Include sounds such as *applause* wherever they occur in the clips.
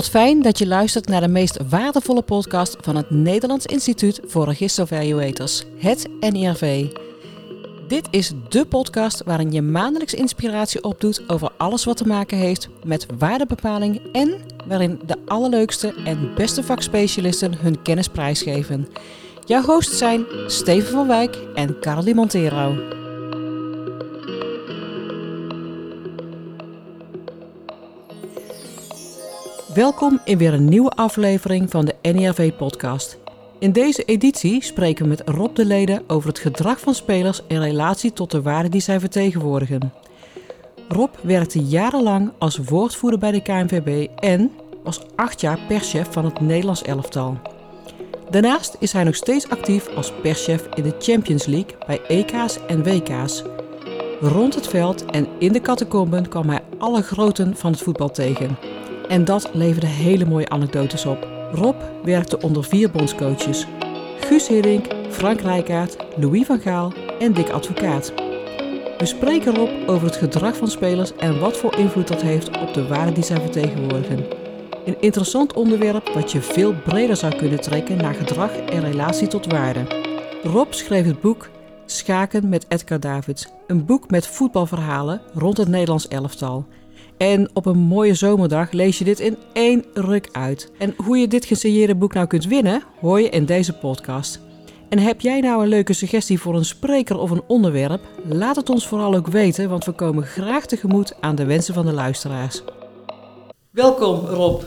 Wat fijn dat je luistert naar de meest waardevolle podcast van het Nederlands Instituut voor Registerevaluators, het NIRV. Dit is de podcast waarin je maandelijks inspiratie opdoet over alles wat te maken heeft met waardebepaling en waarin de allerleukste en beste vakspecialisten hun kennis prijsgeven. Jouw hosts zijn Steven van Wijk en Carly Montero. Welkom in weer een nieuwe aflevering van de NIRV-podcast. In deze editie spreken we met Rob de Leden over het gedrag van spelers in relatie tot de waarden die zij vertegenwoordigen. Rob werkte jarenlang als woordvoerder bij de KNVB en was acht jaar perschef van het Nederlands elftal. Daarnaast is hij nog steeds actief als perschef in de Champions League bij EK's en WK's. Rond het veld en in de catacomben kwam hij alle groten van het voetbal tegen. En dat leverde hele mooie anekdotes op. Rob werkte onder vier bondscoaches. Guus Hiddink, Frank Rijkaard, Louis van Gaal en Dick Advocaat. We spreken erop over het gedrag van spelers en wat voor invloed dat heeft op de waarden die zij vertegenwoordigen. Een interessant onderwerp wat je veel breder zou kunnen trekken naar gedrag en relatie tot waarde. Rob schreef het boek Schaken met Edgar Davids, een boek met voetbalverhalen rond het Nederlands elftal. En op een mooie zomerdag lees je dit in één ruk uit. En hoe je dit gesigneerde boek nou kunt winnen, hoor je in deze podcast. En heb jij nou een leuke suggestie voor een spreker of een onderwerp? Laat het ons vooral ook weten, want we komen graag tegemoet aan de wensen van de luisteraars. Welkom Rob.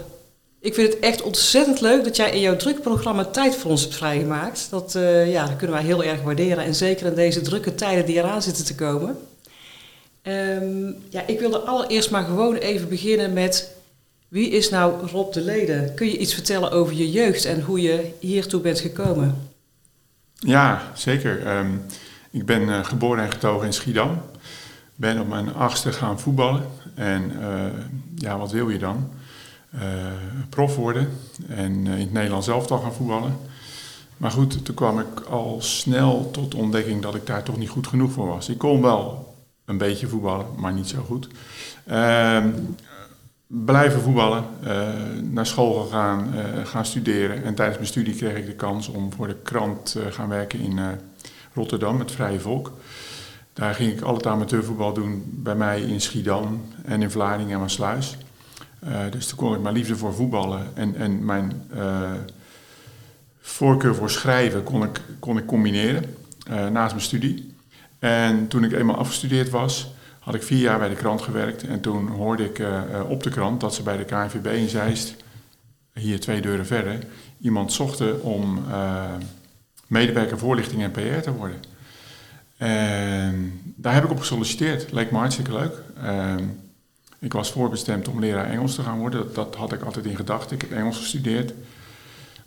Ik vind het echt ontzettend leuk dat jij in jouw druk programma tijd voor ons hebt vrijgemaakt. Dat, uh, ja, dat kunnen wij heel erg waarderen en zeker in deze drukke tijden die eraan zitten te komen. Um, ja, ik wilde allereerst maar gewoon even beginnen met wie is nou Rob de Leden? Kun je iets vertellen over je jeugd en hoe je hiertoe bent gekomen? Ja, zeker. Um, ik ben uh, geboren en getogen in Schiedam. Ben op mijn achtste gaan voetballen. En uh, ja, wat wil je dan? Uh, prof worden en in het Nederlands zelf al gaan voetballen. Maar goed, toen kwam ik al snel tot de ontdekking dat ik daar toch niet goed genoeg voor was. Ik kon wel een beetje voetballen, maar niet zo goed. Uh, blijven voetballen, uh, naar school gegaan, uh, gaan studeren. En tijdens mijn studie kreeg ik de kans om voor de krant te gaan werken in Rotterdam, het Vrije Volk. Daar ging ik al het amateurvoetbal doen bij mij in Schiedam en in Vlaardingen en Maasluis. dus toen kon ik mijn liefde voor voetballen en, en mijn voorkeur voor schrijven kon ik, kon ik combineren naast mijn studie. En toen ik eenmaal afgestudeerd was, had ik vier jaar bij de krant gewerkt. En toen hoorde ik uh, op de krant dat ze bij de KNVB in Zeist, hier twee deuren verder, iemand zochten om uh, medewerker voorlichting en PR te worden. En daar heb ik op gesolliciteerd. Leek me hartstikke leuk. Uh, ik was voorbestemd om leraar Engels te gaan worden. Dat, dat had ik altijd in gedachten. Ik heb Engels gestudeerd.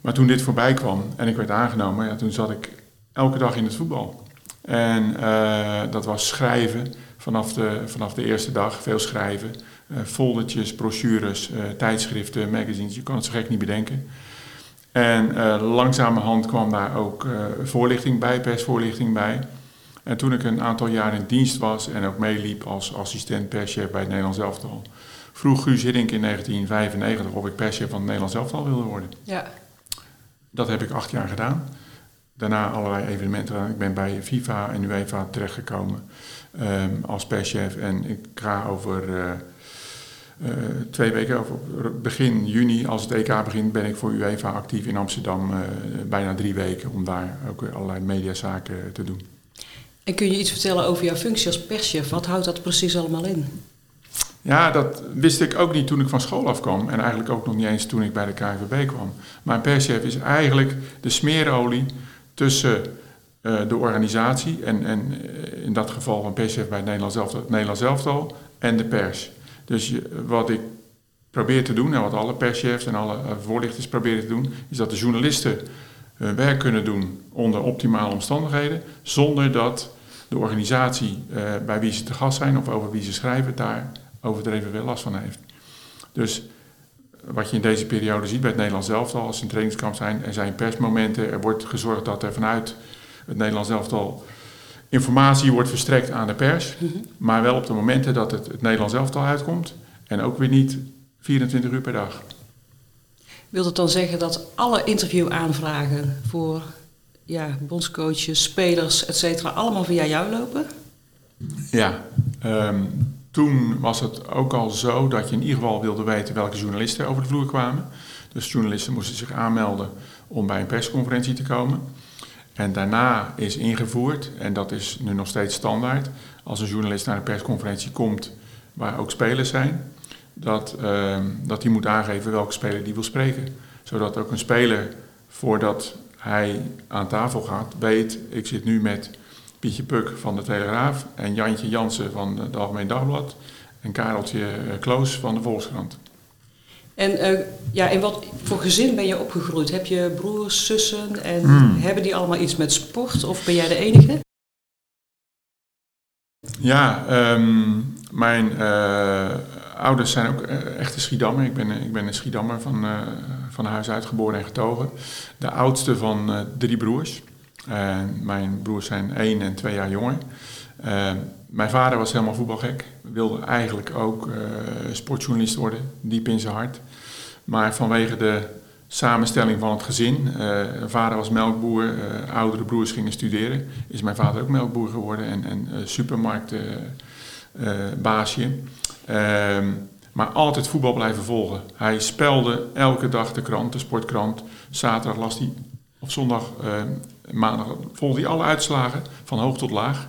Maar toen dit voorbij kwam en ik werd aangenomen, ja, toen zat ik elke dag in het voetbal. En uh, dat was schrijven vanaf de, vanaf de eerste dag, veel schrijven. Uh, foldertjes, brochures, uh, tijdschriften, magazines, je kan het zo gek niet bedenken. En langzamerhand kwam daar ook voorlichting bij, persvoorlichting bij. En toen ik een aantal jaar in dienst was en ook meeliep als assistent perschef bij het Nederlands Elftal, vroeg Guus Hiddink in 1995 of ik perschef van het Nederlands Elftal wilde worden. Ja. Dat heb ik acht jaar gedaan daarna allerlei evenementen Ik ben bij FIFA en UEFA terechtgekomen um, als perschef. En ik ga over uh, uh, twee weken, of begin juni, als het EK begint, ben ik voor UEFA actief in Amsterdam. Uh, bijna drie weken om daar ook allerlei mediazaken te doen. En kun je iets vertellen over jouw functie als perschef? Wat houdt dat precies allemaal in? Ja, dat wist ik ook niet toen ik van school afkwam. En eigenlijk ook nog niet eens toen ik bij de KNVB kwam. Maar perschef is eigenlijk de smeerolie tussen uh, de organisatie en, en uh, in dat geval van perschef bij het Nederlands elftal, het Nederlands en de pers. Dus wat ik probeer te doen en wat alle perschefs en alle uh, voorlichters proberen te doen, is dat de journalisten werk kunnen doen onder optimale omstandigheden, zonder dat de organisatie bij wie ze te gast zijn of over wie ze schrijven daar overdreven veel last van heeft. Dus wat je in deze periode ziet bij het Nederlands elftal, als een trainingskamp zijn, er zijn persmomenten, er wordt gezorgd dat er vanuit het Nederlands elftal informatie wordt verstrekt aan de pers, mhm. maar wel op de momenten dat het, het Nederlands elftal uitkomt en ook weer niet 24 uur per dag. Wil het dan zeggen dat alle interviewaanvragen voor ja, bondscoaches, spelers, et cetera, allemaal via jou lopen? Ja, ehm, toen was het ook al zo dat je in ieder geval wilde weten welke journalisten over de vloer kwamen. Dus journalisten moesten zich aanmelden om bij een persconferentie te komen. En daarna is ingevoerd, en dat is nu nog steeds standaard, als een journalist naar een persconferentie komt waar ook spelers zijn, dat, uh, dat hij moet aangeven welke speler die wil spreken. Zodat ook een speler, voordat hij aan tafel gaat, weet, ik zit nu met Pietje Puk van de Telegraaf en Jantje Jansen van het Algemeen Dagblad en Kareltje eh, Kloos van de Volkskrant. En uh, ja, in wat voor gezin ben je opgegroeid? Heb je broers, zussen en hmm. hebben die allemaal iets met sport of ben jij de enige? Ja, um, mijn uh, ouders zijn ook echte Schiedammer. Ik ben, ik ben een Schiedammer van, uh, van huis uit geboren en getogen. De oudste van drie broers. Mijn broers zijn één en twee jaar jonger. mijn vader was helemaal voetbalgek. Wilde eigenlijk ook sportjournalist worden, diep in zijn hart. Maar vanwege de samenstelling van het gezin, vader was melkboer, oudere broers gingen studeren, is mijn vader ook melkboer geworden en, en uh, supermarktbaasje. Ehm, maar altijd voetbal blijven volgen. Hij spelde elke dag de krant, de sportkrant. Zaterdag las hij, of zondag, maandag volgde hij alle uitslagen van hoog tot laag.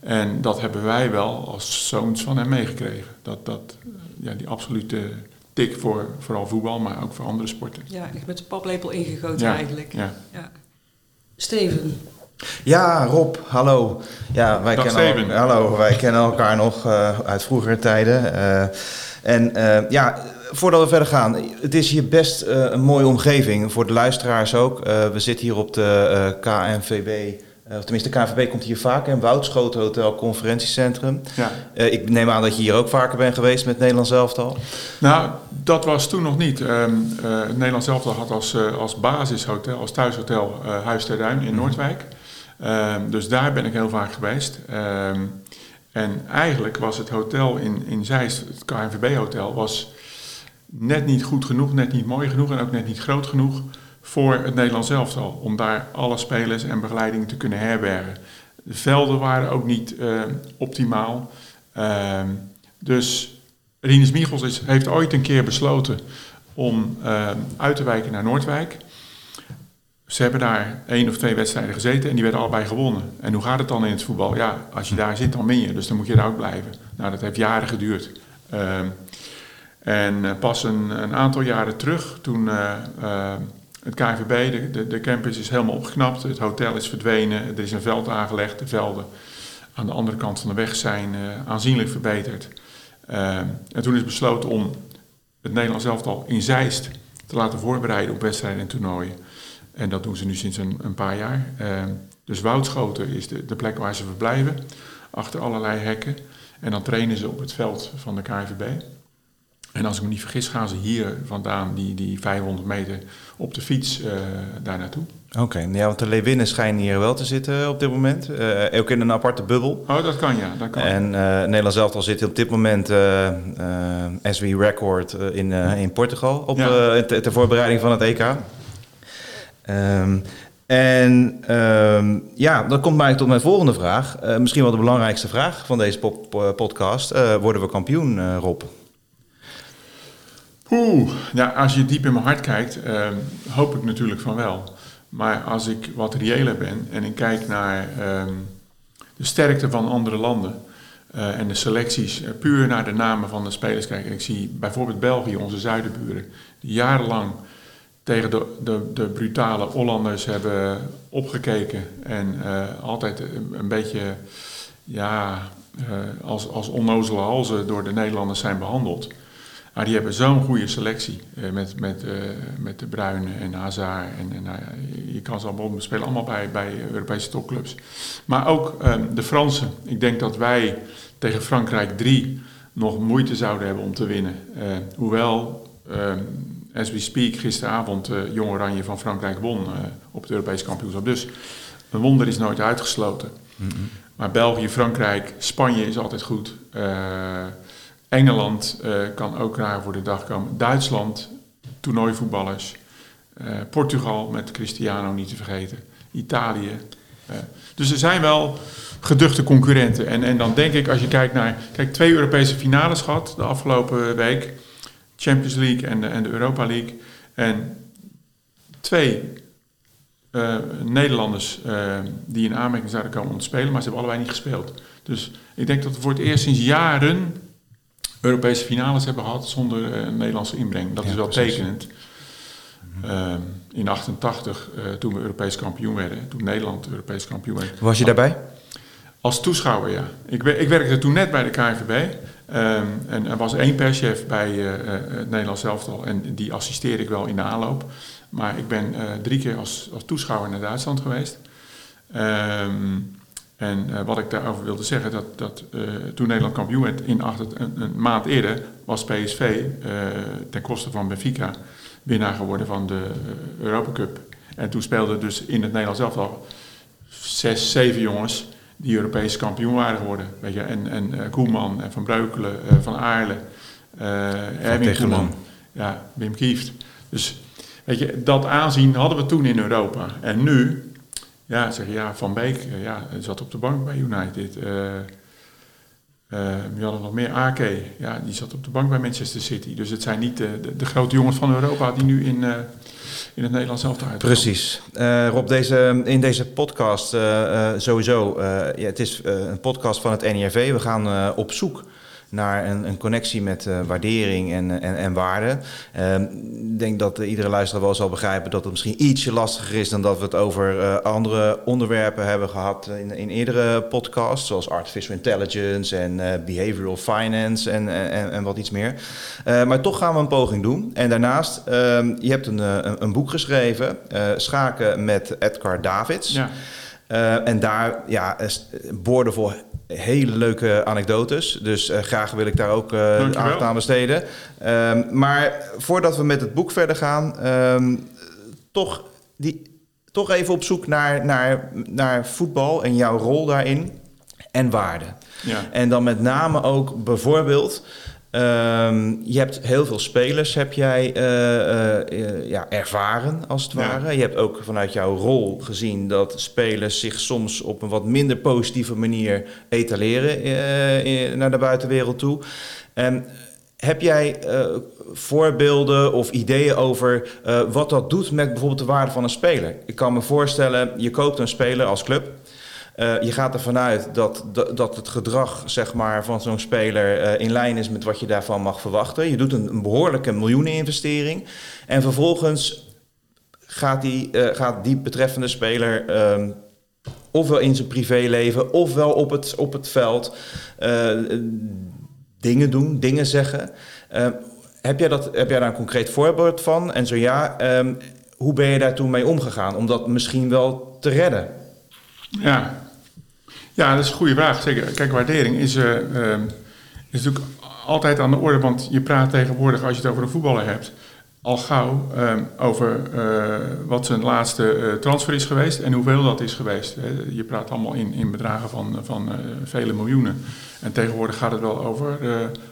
En dat hebben wij wel als zoons van hem meegekregen. Dat, dat, ja, die absolute tik voor vooral voetbal, maar ook voor andere sporten. Ja, echt met de paplepel ingegoten eigenlijk. Ja. ja. Steven. Ja, Rob, hallo. Ja, wij, kennen, Steven. hallo, wij kennen elkaar nog uh, uit vroegere tijden. Uh, en uh, ja, voordat we verder gaan, het is hier best een mooie omgeving voor de luisteraars ook. we zitten hier op de KNVB uh, of tenminste, de KVB komt hier vaak in. Woudschoten Hotel Conferentiecentrum. Ja. Ik neem aan dat je hier ook vaker bent geweest met Nederlands elftal. Nou, dat was toen nog niet. Um, Nederlands elftal had als, als basishotel, als thuishotel, Huis ter Duin in mhm. Noordwijk. Um, dus daar ben ik heel vaak geweest. Um, en eigenlijk was het hotel in, in Zeist, het KNVB-hotel, was net niet goed genoeg, net niet mooi genoeg en ook net niet groot genoeg voor het Nederlands elftal. Om daar alle spelers en begeleiding te kunnen herbergen. De velden waren ook niet uh, optimaal. Uh, dus Rinus Michels is, heeft ooit een keer besloten om uh, uit te wijken naar Noordwijk. Ze hebben daar één of twee wedstrijden gezeten en die werden allebei gewonnen. En hoe gaat het dan in het voetbal? Ja, als je daar zit, dan win je. Dus dan moet je daar ook blijven. Nou, dat heeft jaren geduurd. En pas een, aantal jaren terug, toen het KVB, de, de, campus is helemaal opgeknapt, het hotel is verdwenen, er is een veld aangelegd. De velden aan de andere kant van de weg zijn aanzienlijk verbeterd. En toen is besloten om het Nederlands elftal in Zeist te laten voorbereiden op wedstrijden en toernooien. En dat doen ze nu sinds een, een paar jaar. Dus Woudschoten is de, de plek waar ze verblijven, achter allerlei hekken. En dan trainen ze op het veld van de KVB. En als ik me niet vergis, gaan ze hier vandaan, die, die 500 meter op de fiets, uh, daar naartoe. Oké, ja, want de Leeuwinnen schijnen hier wel te zitten op dit moment. Uh, ook in een aparte bubbel. Oh, dat kan ja. Dat kan. En uh, Nederland zelf al zit op dit moment, as we record, in, in Portugal op, ja. ter, ter voorbereiding van het EK. Um, en um, ja, dat komt mij tot mijn volgende vraag. misschien wel de belangrijkste vraag van deze pop podcast. worden we kampioen, Rob? Oeh, als je diep in mijn hart kijkt, uh, hoop ik natuurlijk van wel. Maar als ik wat reëler ben en ik kijk naar uh, de sterkte van andere landen uh, en de selecties, uh, puur naar de namen van de spelers kijken. Ik zie bijvoorbeeld België, onze zuidenburen, die jarenlang tegen de, de, de brutale Hollanders hebben opgekeken en uh, altijd een, een, beetje ja, als, als onnozele halzen door de Nederlanders zijn behandeld. Maar die hebben zo'n goede selectie uh, met, met, uh, met de Bruyne en Hazard. En, en uh, je kan ze allemaal spelen allemaal bij, bij Europese topclubs. Maar ook um, de Fransen. Ik denk dat wij tegen Frankrijk 3 nog moeite zouden hebben om te winnen. hoewel, um, as we speak, gisteravond Jong Oranje van Frankrijk won op het Europese kampioenschap. Dus een wonder is nooit uitgesloten. Mm -hmm. Maar België, Frankrijk, Spanje is altijd goed. Engeland uh, kan ook raar voor de dag komen. Duitsland toernooivoetballers. Portugal met Cristiano niet te vergeten. Italië. dus er zijn wel geduchte concurrenten. En, en dan denk ik, als je kijkt naar... Kijk, twee Europese finales gehad de afgelopen week. Champions League en de, en de Europa League. En twee uh, Nederlanders uh, die in aanmerking zouden komen om te spelen, maar ze hebben allebei niet gespeeld. Dus ik denk dat we voor het eerst sinds jaren Europese finales hebben gehad zonder uh, Nederlandse inbreng. Dat is wel precies. tekenend. Mm in 88, toen we Europees kampioen werden, toen Nederland Europees kampioen werd. Was je daarbij? Als toeschouwer, ja. Ik, ik werkte toen net bij de KNVB. Um, en er was één perschef bij het Nederlands elftal en die assisteerde ik wel in de aanloop. Maar ik ben uh, drie keer als, als toeschouwer naar Duitsland geweest. Um, en uh, wat ik daarover wilde zeggen, dat, dat uh, toen Nederland kampioen werd in acht, een, een, maand eerder, was PSV ten koste van Benfica winnaar geworden van de Europa Cup. En toen speelden dus in het Nederlands zelf al zes, zeven jongens die Europees kampioen waren geworden. Weet je, en, en Koeman en Van Breukelen, Van Aarle, Erwin Koeman, ja, Wim Kieft. Dus Weet je, dat aanzien hadden we toen in Europa. En nu, ja, zeg ja, Van Beek eh, ja, zat op de bank bij United. Uh, uh, we hadden nog meer Ake, ja, die zat op de bank bij Manchester City. Dus het zijn niet de, de, grote jongens van Europa die nu in, in het Nederlands zelf uitkomen. Precies. Uh, Rob, deze, in deze podcast sowieso, ja, het is een podcast van het NIRV. We gaan op zoek naar een, een connectie met uh, waardering en, en, en waarde. Ehm, ik denk dat iedere luisteraar wel zal begrijpen dat het misschien ietsje lastiger is dan dat we het over uh, andere onderwerpen hebben gehad in, in eerdere podcasts, zoals artificial intelligence en behavioral finance en, en, en wat iets meer. maar toch gaan we een poging doen. En daarnaast, ehm, je hebt een, een, een boek geschreven, Schaken met Edgar Davids. Ja. Uh, en daar ja, boordevol hele leuke anekdotes. Dus uh, graag wil ik daar ook uh, aandacht aan besteden. Um, maar voordat we met het boek verder gaan, um, toch, die, toch even op zoek naar, naar, naar voetbal en jouw rol daarin en waarde. Ja. En dan met name ook bijvoorbeeld Um, je hebt heel veel spelers heb jij uh, uh, ja, ervaren, als het ware. Je hebt ook vanuit jouw rol gezien dat spelers zich soms op een wat minder positieve manier etaleren uh, naar de buitenwereld toe. En heb jij voorbeelden of ideeën over wat dat doet met bijvoorbeeld de waarde van een speler? Ik kan me voorstellen, je koopt een speler als club. Uh, je gaat ervan uit dat, dat, het gedrag zeg maar, van zo'n speler uh, in lijn is met wat je daarvan mag verwachten. Je doet een, een behoorlijke miljoeneninvestering. En vervolgens gaat die, uh, gaat die betreffende speler um, ofwel in zijn privéleven ofwel op het, op het veld dingen doen, dingen zeggen. Ehm, heb, jij dat, heb jij daar een concreet voorbeeld van? En zo ja, um, hoe ben je daar toen mee omgegaan om dat misschien wel te redden? Ja. ja, dat is een goede vraag. Zeker. Kijk, waardering is, uh, uh, is natuurlijk altijd aan de orde, want je praat tegenwoordig, als je het over een voetballer hebt, al gauw uh, over uh, wat zijn laatste uh, transfer is geweest en hoeveel dat is geweest. Je praat allemaal in, in bedragen van, van vele miljoenen. En tegenwoordig gaat het wel over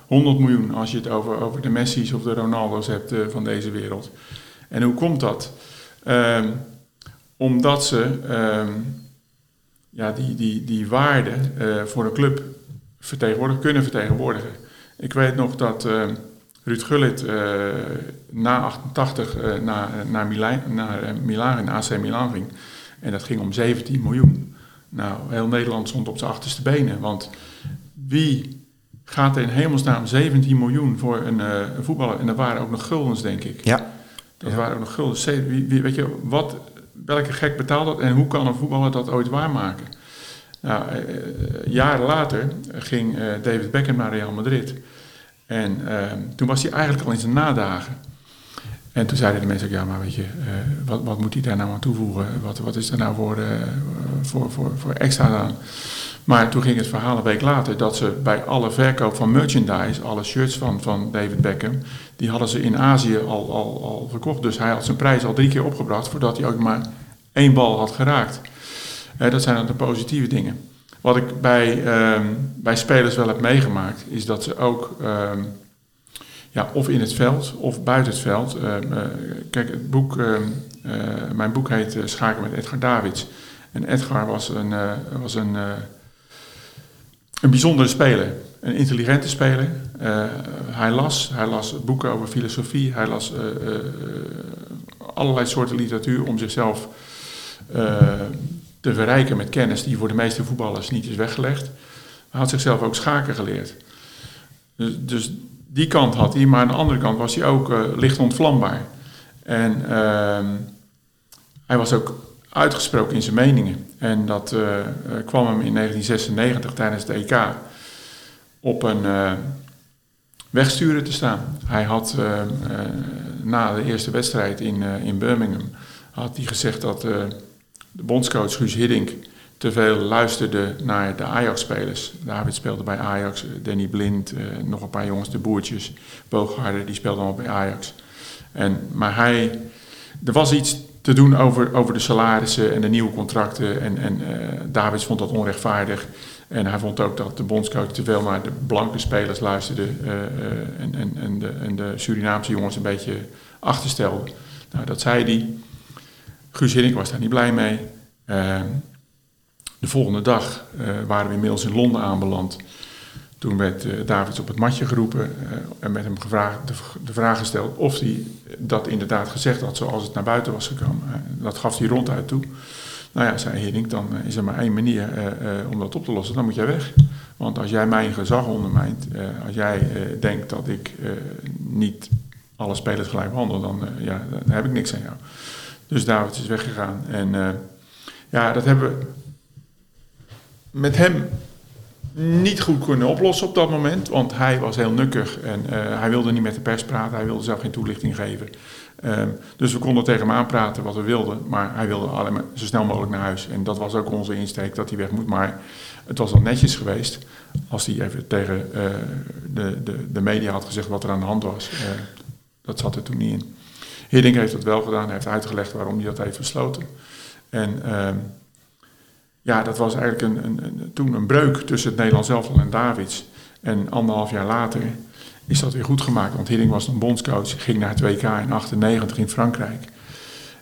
100 miljoen als je het over, over de Messi's of de Ronaldo's hebt van deze wereld. En hoe komt dat? Ehm, omdat ze ehm, ja, die, die, die waarde uh, voor een club vertegenwoordigen, kunnen vertegenwoordigen. Ik weet nog dat uh, Ruud Gullit uh, na 88 naar, naar, Milaan, naar Milaan in AC Milan ging. En dat ging om 17 miljoen. Nou, heel Nederland stond op zijn achterste benen. Want wie gaat er in hemelsnaam 17 miljoen voor een, een voetballer? En dat waren ook nog guldens, denk ik. Ja. Dat waren ook nog guldens. Wie, wie, weet je, wat welke gek betaalt dat en hoe kan een voetballer dat ooit waarmaken? Nou, eh, jaren later ging eh, David Beckham naar Real Madrid. En toen was hij eigenlijk al in zijn nadagen. En toen zeiden de mensen ook, ja, maar weet je, wat, wat moet hij daar nou aan toevoegen? Wat, wat is er nou voor, voor, voor, voor extra aan? Maar toen ging het verhaal een week later dat ze bij alle verkoop van merchandise, alle shirts van, van David Beckham, die hadden ze in Azië al, al, al verkocht. Dus hij had zijn prijs al drie keer opgebracht voordat hij ook maar één bal had geraakt. Dat zijn dan de positieve dingen. Wat ik bij, um, bij spelers wel heb meegemaakt, is dat ze ook um, ja, of in het veld of buiten het veld. kijk, het boek, mijn boek heet Schaken met Edgar Davids. En Edgar was een, was een, een bijzondere speler, een intelligente speler. hij, las, hij las boeken over filosofie, hij las allerlei soorten literatuur om zichzelf te verrijken met kennis die voor de meeste voetballers niet is weggelegd. Hij had zichzelf ook schaken geleerd. Dus, dus die kant had hij, maar aan de andere kant was hij ook licht ontvlambaar. En uh, hij was ook uitgesproken in zijn meningen. En dat uh, kwam hem in 1996 tijdens de EK op een wegsturen te staan. Hij had na de eerste wedstrijd in, in Birmingham had hij gezegd dat de bondscoach Guus Hiddink te veel luisterde naar de Ajax-spelers. David speelde bij Ajax, eh, Danny Blind, eh, nog een paar jongens, de Boertjes, Boogharder, die speelden allemaal bij Ajax. En, maar hij, er was iets te doen over, over de salarissen en de nieuwe contracten. En, en uh, Davids vond dat onrechtvaardig. En hij vond ook dat de bondscoach te veel naar de blanke spelers luisterde. en, en, en, de, en de Surinaamse jongens een beetje achterstelde. Nou, dat zei hij. Guus Hiddink was daar niet blij mee. Ehm, de volgende dag waren we inmiddels in Londen aanbeland. Toen werd uh, Davids op het matje geroepen uh, en met hem gevraagd, de, de, vraag gesteld of hij dat inderdaad gezegd had zoals het naar buiten was gekomen. dat gaf hij ronduit toe. Nou ja, zei Hiddink, dan is er maar één manier om dat op te lossen, dan moet jij weg. Want als jij mijn gezag ondermijnt, als jij denkt dat ik niet alle spelers gelijk behandel, dan, ja, dan heb ik niks aan jou. Dus David is weggegaan. En ja, dat hebben we met hem niet goed kunnen oplossen op dat moment. Want hij was heel nukkig en uh, hij wilde niet met de pers praten. Hij wilde zelf geen toelichting geven. Um, dus we konden tegen hem aanpraten wat we wilden. Maar hij wilde alleen maar zo snel mogelijk naar huis. En dat was ook onze insteek dat hij weg moet. Maar het was al netjes geweest als hij even tegen uh, de, de, de media had gezegd wat er aan de hand was. dat zat er toen niet in. Hiddink heeft dat wel gedaan. Heeft uitgelegd waarom hij dat heeft besloten. En uh, ja, dat was eigenlijk een, een, een, toen een breuk tussen het Nederlands elftal en Davids. En anderhalf jaar later is dat weer goed gemaakt. Want Hiddink was een bondscoach, ging naar het WK in 98 in Frankrijk.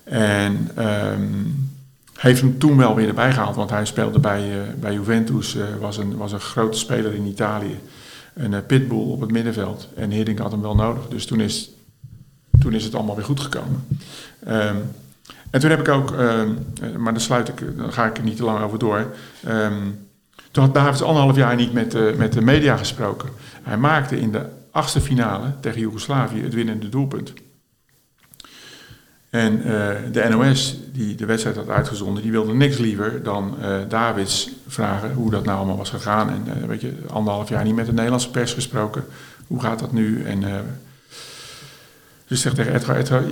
En um, heeft hem toen wel weer erbij gehaald, want hij speelde bij, uh, bij Juventus, uh, was, een, was een grote speler in Italië. Een uh, pitbull op het middenveld. En Hiddink had hem wel nodig. Dus toen is toen is het allemaal weer goed gekomen. Um, en toen heb ik ook, um, maar dan sluit ik, dan ga ik er niet te lang over door. Um, toen had Davids anderhalf jaar niet met, uh, met de media gesproken. Hij maakte in de achtste finale tegen Joegoslavië het winnende doelpunt. En uh, de NOS, die de wedstrijd had uitgezonden, die wilde niks liever dan uh, Davids vragen hoe dat nou allemaal was gegaan. En weet je, anderhalf jaar niet met de Nederlandse pers gesproken. Hoe gaat dat nu? En dus zegt tegen Edgar, Edgar,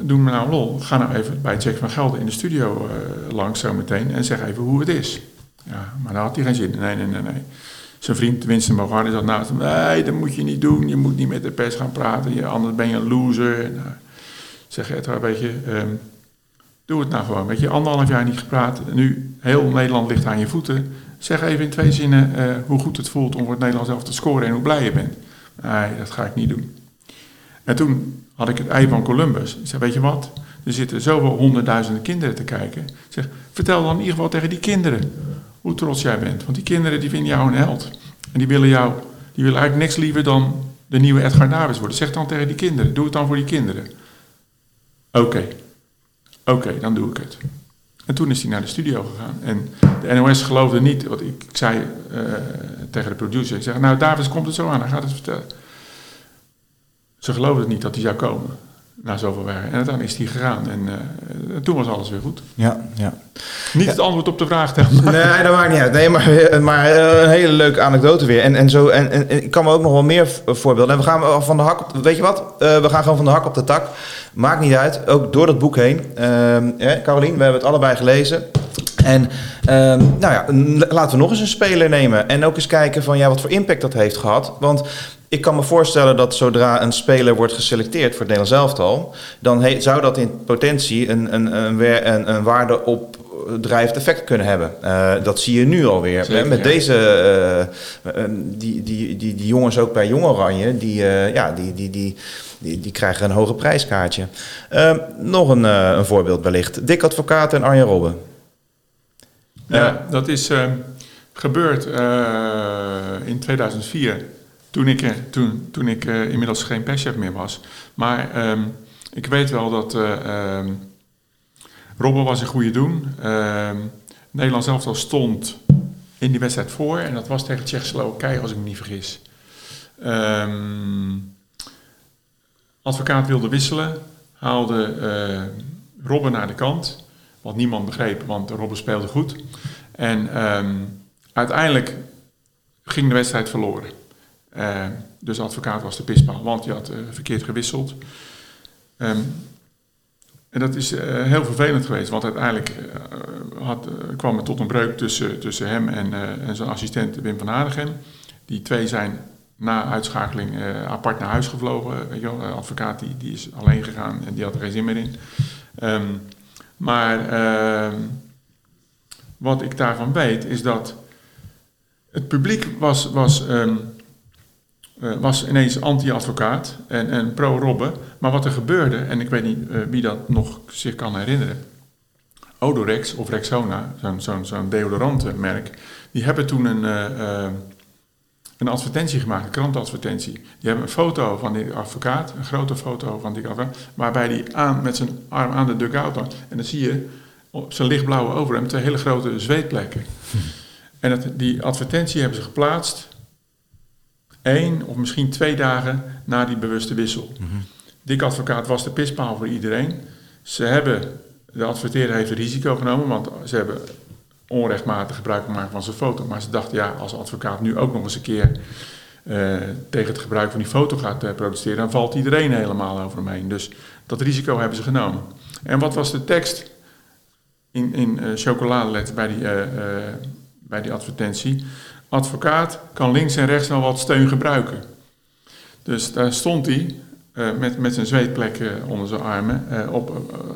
doe me nou lol. Ga nou even bij Jack van Gelder in de studio uh, langs zo meteen en zeg even hoe het is. Ja, maar daar had hij geen zin in. Nee, nee, nee, nee. Zijn vriend Winston Bogarde zat naast hem. Nee, dat moet je niet doen. Je moet niet met de pers gaan praten. Je, anders ben je een loser. Nou, zeg Edgar, weet je, um, doe het nou gewoon. Weet je, anderhalf jaar niet gepraat. Nu, heel Nederland ligt aan je voeten. Zeg even in twee zinnen uh, hoe goed het voelt om voor het Nederlands zelf te scoren en hoe blij je bent. Nee, dat ga ik niet doen. En toen had ik het ei van Columbus. Ik zei, weet je wat? Er zitten zoveel honderdduizenden kinderen te kijken. Ik zeg, vertel dan in ieder geval tegen die kinderen hoe trots jij bent. Want die kinderen die vinden jou een held. En die willen jou, die willen eigenlijk niks liever dan de nieuwe Edgar Davids worden. Zeg dan tegen die kinderen, doe het dan voor die kinderen. Oké, oké, dan doe ik het. En toen is hij naar de studio gegaan. En de NOS geloofde niet, wat ik, zei uh, tegen de producer, ik zeg, nou Davids komt het zo aan, hij gaat het vertellen. Ze geloofden niet dat hij zou komen na zoveel werk. En uiteindelijk is hij gegaan en uh, toen was alles weer goed. Ja, ja. Niet het antwoord op de vraag te Nee, dat maakt niet uit. Nee, maar, eh, maar uh, een hele leuke anekdote weer. En, en, zo, en, en, ik kan me ook nog wel meer voorbeelden. En we gaan van de hak op... Weet je wat? Uh, we gaan gewoon van de hak op de tak. Maakt niet uit. Ook door dat boek heen. Eh, Carolien, we hebben het allebei gelezen. En um, nou ja, laten we nog eens een speler nemen. En ook eens kijken van ja, wat voor impact dat heeft gehad. Want ik kan me voorstellen dat zodra een speler wordt geselecteerd voor het Nederlands elftal, dan zou dat in potentie een, een, een, een, een waarde op drijvend effect kunnen hebben. dat zie je nu alweer. Zeker, Met deze, die, die, die, die jongens ook bij Jong Oranje, die, ja, die, die, die, die, die krijgen een hoger prijskaartje. nog een, een voorbeeld wellicht. Dick Advocaat en Arjen Robben. Ja, dat is gebeurd in 2004 toen ik, toen, toen ik uh, inmiddels geen perschef meer was. Maar um, ik weet wel dat um, Robben was een goede doen. Nederland zelf al stond in die wedstrijd voor. En dat was tegen Tsjechoslowakije, als ik me niet vergis. Advocaat wilde wisselen. Haalde Robben naar de kant. Wat niemand begreep, want Robben speelde goed. En uiteindelijk ging de wedstrijd verloren. Uh, dus de advocaat was de pispaal, want die had uh, verkeerd gewisseld. Um, en dat is uh, heel vervelend geweest, want uiteindelijk had, kwam het tot een breuk tussen, tussen hem en, en zijn assistent Wim van Aardigem. Die twee zijn na uitschakeling apart naar huis gevlogen. Je de advocaat die, die is alleen gegaan en die had er geen zin meer in. Um, maar ehm, wat ik daarvan weet is dat het publiek was, was uh, was ineens anti-advocaat en, en pro-Robben. Maar wat er gebeurde, en ik weet niet uh, wie dat nog zich kan herinneren. Odorex of Rexona, zo'n zo'n zo'n deodorantenmerk, die hebben toen een, uh, een advertentie gemaakt, een krantadvertentie. Die hebben een foto van die advocaat, een grote foto van die advocaat, waarbij die aan, met zijn arm aan de dugout hangt. En dan zie je op zijn lichtblauwe overhemd twee hele grote zweetplekken. Hm. En dat, die advertentie hebben ze geplaatst één of misschien twee dagen na die bewuste wissel. Mm Dik Advocaat was de pispaal voor iedereen. Ze hebben, de adverteerder heeft risico genomen, want ze hebben onrechtmatig gebruik gemaakt van zijn foto. Maar ze dachten, ja, als advocaat nu ook nog eens een keer uh, tegen het gebruik van die foto gaat uh, protesteren, dan valt iedereen helemaal over hem heen. Dus dat risico hebben ze genomen. En wat was de tekst in, in uh, chocoladeletter bij die, bij die advertentie? advocaat kan links en rechts wel wat steun gebruiken. Dus daar stond hij met, met zijn zweetplekken onder zijn armen op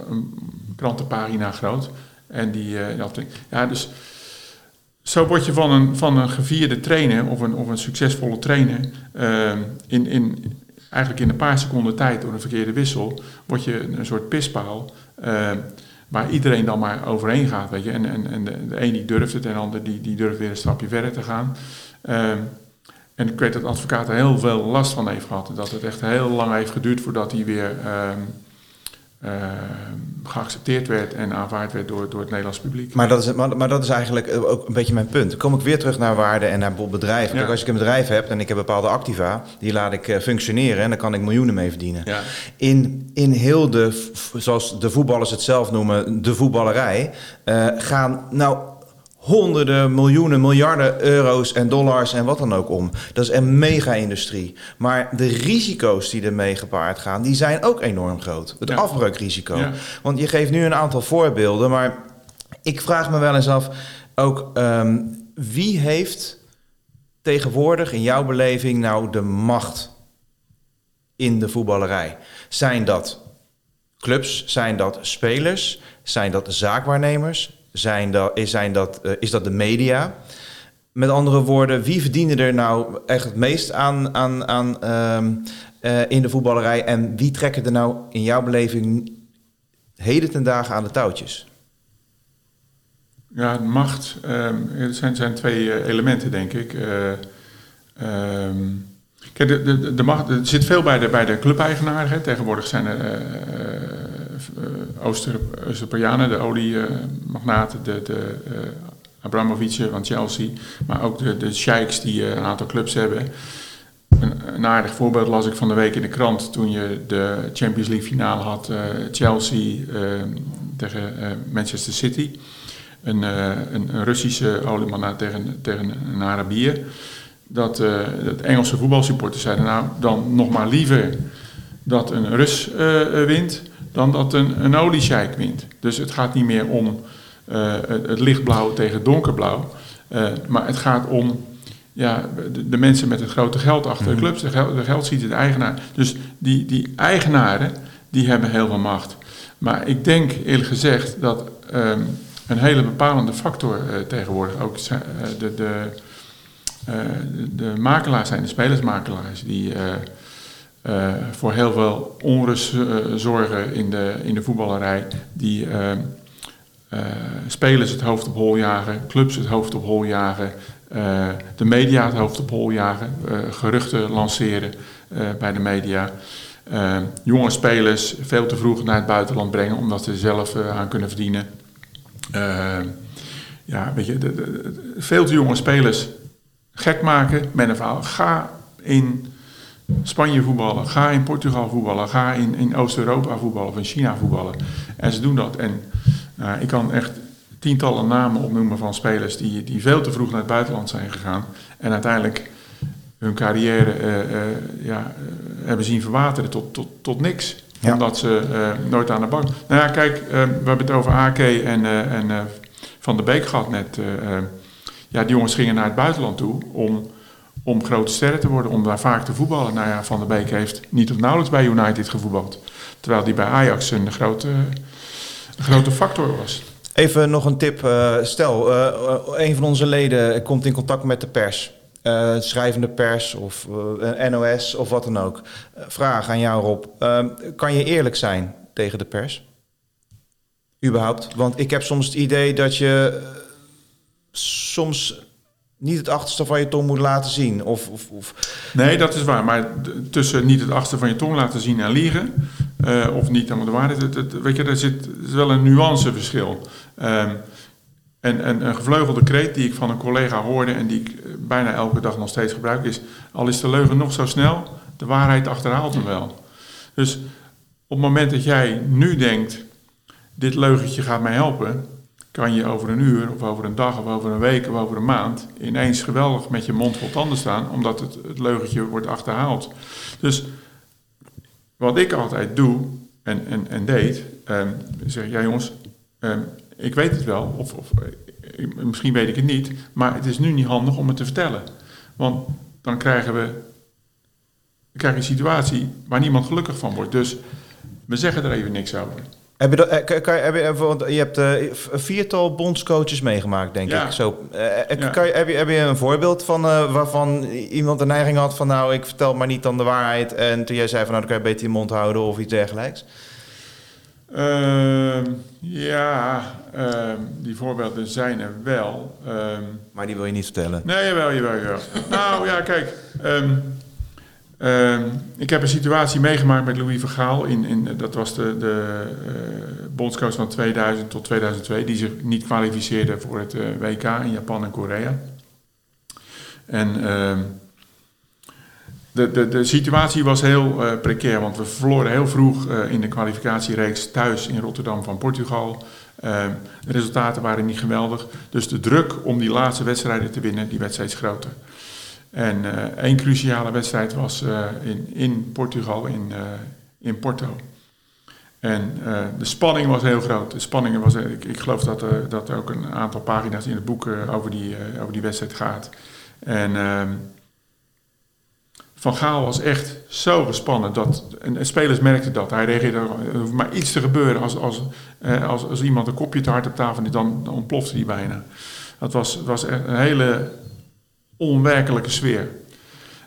een krantenpagina groot. En die, ja, dus zo word je van een, van een gevierde trainer of een, of een succesvolle trainer in, in, eigenlijk in een paar seconden tijd door een verkeerde wissel, word je een soort pispaal waar iedereen dan maar overheen gaat. Weet je. En, en, en de, de een die durft het en de ander die, die durft weer een stapje verder te gaan. Um, en ik weet dat advocaat er heel veel last van heeft gehad. Dat het echt heel lang heeft geduurd voordat hij weer uh, geaccepteerd werd en aanvaard werd door, door het Nederlands publiek. Maar dat, is, maar, maar, dat is eigenlijk eh, ook een beetje mijn punt. Dan kom ik weer terug naar waarde en naar bedrijven. Kijk, als ik een bedrijf heb en ik heb bepaalde activa, die laat ik uh, functioneren en dan kan ik miljoenen mee verdienen. Ja. In, in heel de, zoals de voetballers het zelf noemen, de voetballerij, uh, gaan nou honderden, miljoenen, miljarden euro's en dollars en wat dan ook om. Dat is een mega-industrie. Maar de risico's die ermee gepaard gaan, die zijn ook enorm groot. Het afbreukrisico. Want je geeft nu een aantal voorbeelden, maar ik vraag me wel eens af, ook um, wie heeft tegenwoordig in jouw beleving nou de macht in de voetballerij? Zijn dat clubs? Zijn dat spelers? Zijn dat zaakwaarnemers? Zijn dat, is, zijn dat, uh, is dat de media? Met andere woorden, wie verdiende er nou echt het meest aan, aan, aan um, uh, in de voetballerij? En wie trekken er nou in jouw beleving heden ten dagen aan de touwtjes? Ja, macht. Er zijn, zijn twee uh, elementen, denk ik. Um, kijk, de, de macht, er zit veel bij de, bij de clubeigenaren. Tegenwoordig zijn er Ooster, Oosterparianen, de oliemagnaten, de, de uh, Abramovic van Chelsea, maar ook de, de sheiks die een aantal clubs hebben. Een, aardig voorbeeld las ik van de week in de krant toen je de Champions League finale had, Chelsea tegen Manchester City. Een, een, Russische oliemagnaat tegen, tegen een Arabier dat, Engelse voetbalsupporters zeiden, nou dan nog maar liever dat een Rus wint dan dat een, een wint. Dus het gaat niet meer om uh, het, lichtblauw tegen donkerblauw, maar het gaat om ja, de, de, mensen met het grote geld achter de mhm. clubs, de, geld, de geld ziet de eigenaar. Dus die, die eigenaren, die hebben heel veel macht. Maar ik denk eerlijk gezegd dat um, een hele bepalende factor tegenwoordig. Ook de, de, de makelaars zijn de spelersmakelaars die voor heel veel onrust zorgen in de, in de voetballerij. Die spelers het hoofd op hol jagen, clubs het hoofd op hol jagen. De media het hoofd op hol jagen, geruchten lanceren bij de media. jonge spelers veel te vroeg naar het buitenland brengen omdat ze zelf aan kunnen verdienen. ja, weet je, veel te jonge spelers gek maken met een verhaal. Ga in Spanje voetballen, ga in Portugal voetballen, ga in, in Oost-Europa voetballen of in China voetballen. En ze doen dat. En ik kan echt tientallen namen opnoemen van spelers die, die veel te vroeg naar het buitenland zijn gegaan. En uiteindelijk hun carrière uh, uh, ja, hebben zien verwateren tot, tot, tot niks. Ja. Omdat ze nooit aan de bank. Nou ja, kijk, we hebben het over AK en, en Van de Beek gehad net. ja, die jongens gingen naar het buitenland toe om, om grote sterren te worden, om daar vaak te voetballen. Nou ja, Van de Beek heeft niet of nauwelijks bij United gevoetbald. Terwijl die bij Ajax een grote, grote factor was. Even nog een tip. Uh, stel, uh, een van onze leden komt in contact met de pers. Schrijvende pers of NOS of wat dan ook. vraag aan jou Rob. kan je eerlijk zijn tegen de pers? Überhaupt? Want ik heb soms het idee dat je soms niet het achterste van je tong moet laten zien. Of, of, of... Nee, dat is waar. Maar tussen niet het achterste van je tong laten zien en liegen... Uh, of niet helemaal de waarheid... Het, weet je, er zit wel een nuanceverschil. Um, en, en een gevleugelde kreet die ik van een collega hoorde... en die ik eh, bijna elke dag nog steeds gebruik is... al is de leugen nog zo snel, de waarheid achterhaalt hem wel. Dus op het moment dat jij nu denkt... dit leugentje gaat mij helpen kan je over een uur of over een dag of over een week of over een maand ineens geweldig met je mond vol tanden staan, omdat het, het leugentje wordt achterhaald. Dus wat ik altijd doe en, en, en deed, um, zeg ja jongens, um, ik weet het wel, of, of misschien weet ik het niet, maar het is nu niet handig om het te vertellen. Want dan krijgen we, een situatie waar niemand gelukkig van wordt. Dus we zeggen er even niks over. Heb je, dat, eh, kan, heb je, je hebt uh, een viertal bondscoaches meegemaakt, denk ik. Zo, uh, kan je, heb, je, heb je een voorbeeld van uh, waarvan iemand de neiging had van... nou, ik vertel maar niet dan de waarheid... en toen jij zei van nou, dan kan je beter je mond houden of iets dergelijks? Uh, ja, uh, die voorbeelden zijn er wel. Ehm. maar die wil je niet vertellen? Nee, jawel, jawel, jawel. nou ja, kijk... Um, Uh, ik heb een situatie meegemaakt met Louis Vergaal. In, in, dat was de, de uh, bondscoach van 2000 tot 2002. Die zich niet kwalificeerde voor het uh, WK in Japan en Korea. En uh, de, de, de situatie was heel precair. Want we verloren heel vroeg in de kwalificatiereeks thuis in Rotterdam van Portugal. Ehm, de resultaten waren niet geweldig. Dus de druk om die laatste wedstrijden te winnen, die werd steeds groter. En uh, één cruciale wedstrijd was uh, in, in Portugal, in, uh, in Porto. En de spanning was heel groot. De spanning was, ik, ik geloof dat, dat er ook een aantal pagina's in het boek over, die, over die wedstrijd gaat. En ehm, Van Gaal was echt zo gespannen. Dat, en, spelers merkten dat. Hij reageerde, er hoeft maar iets te gebeuren. Als, als, als, als iemand een kopje te hard op tafel dan, dan ontplofte hij bijna. Dat was, was een hele onwerkelijke sfeer.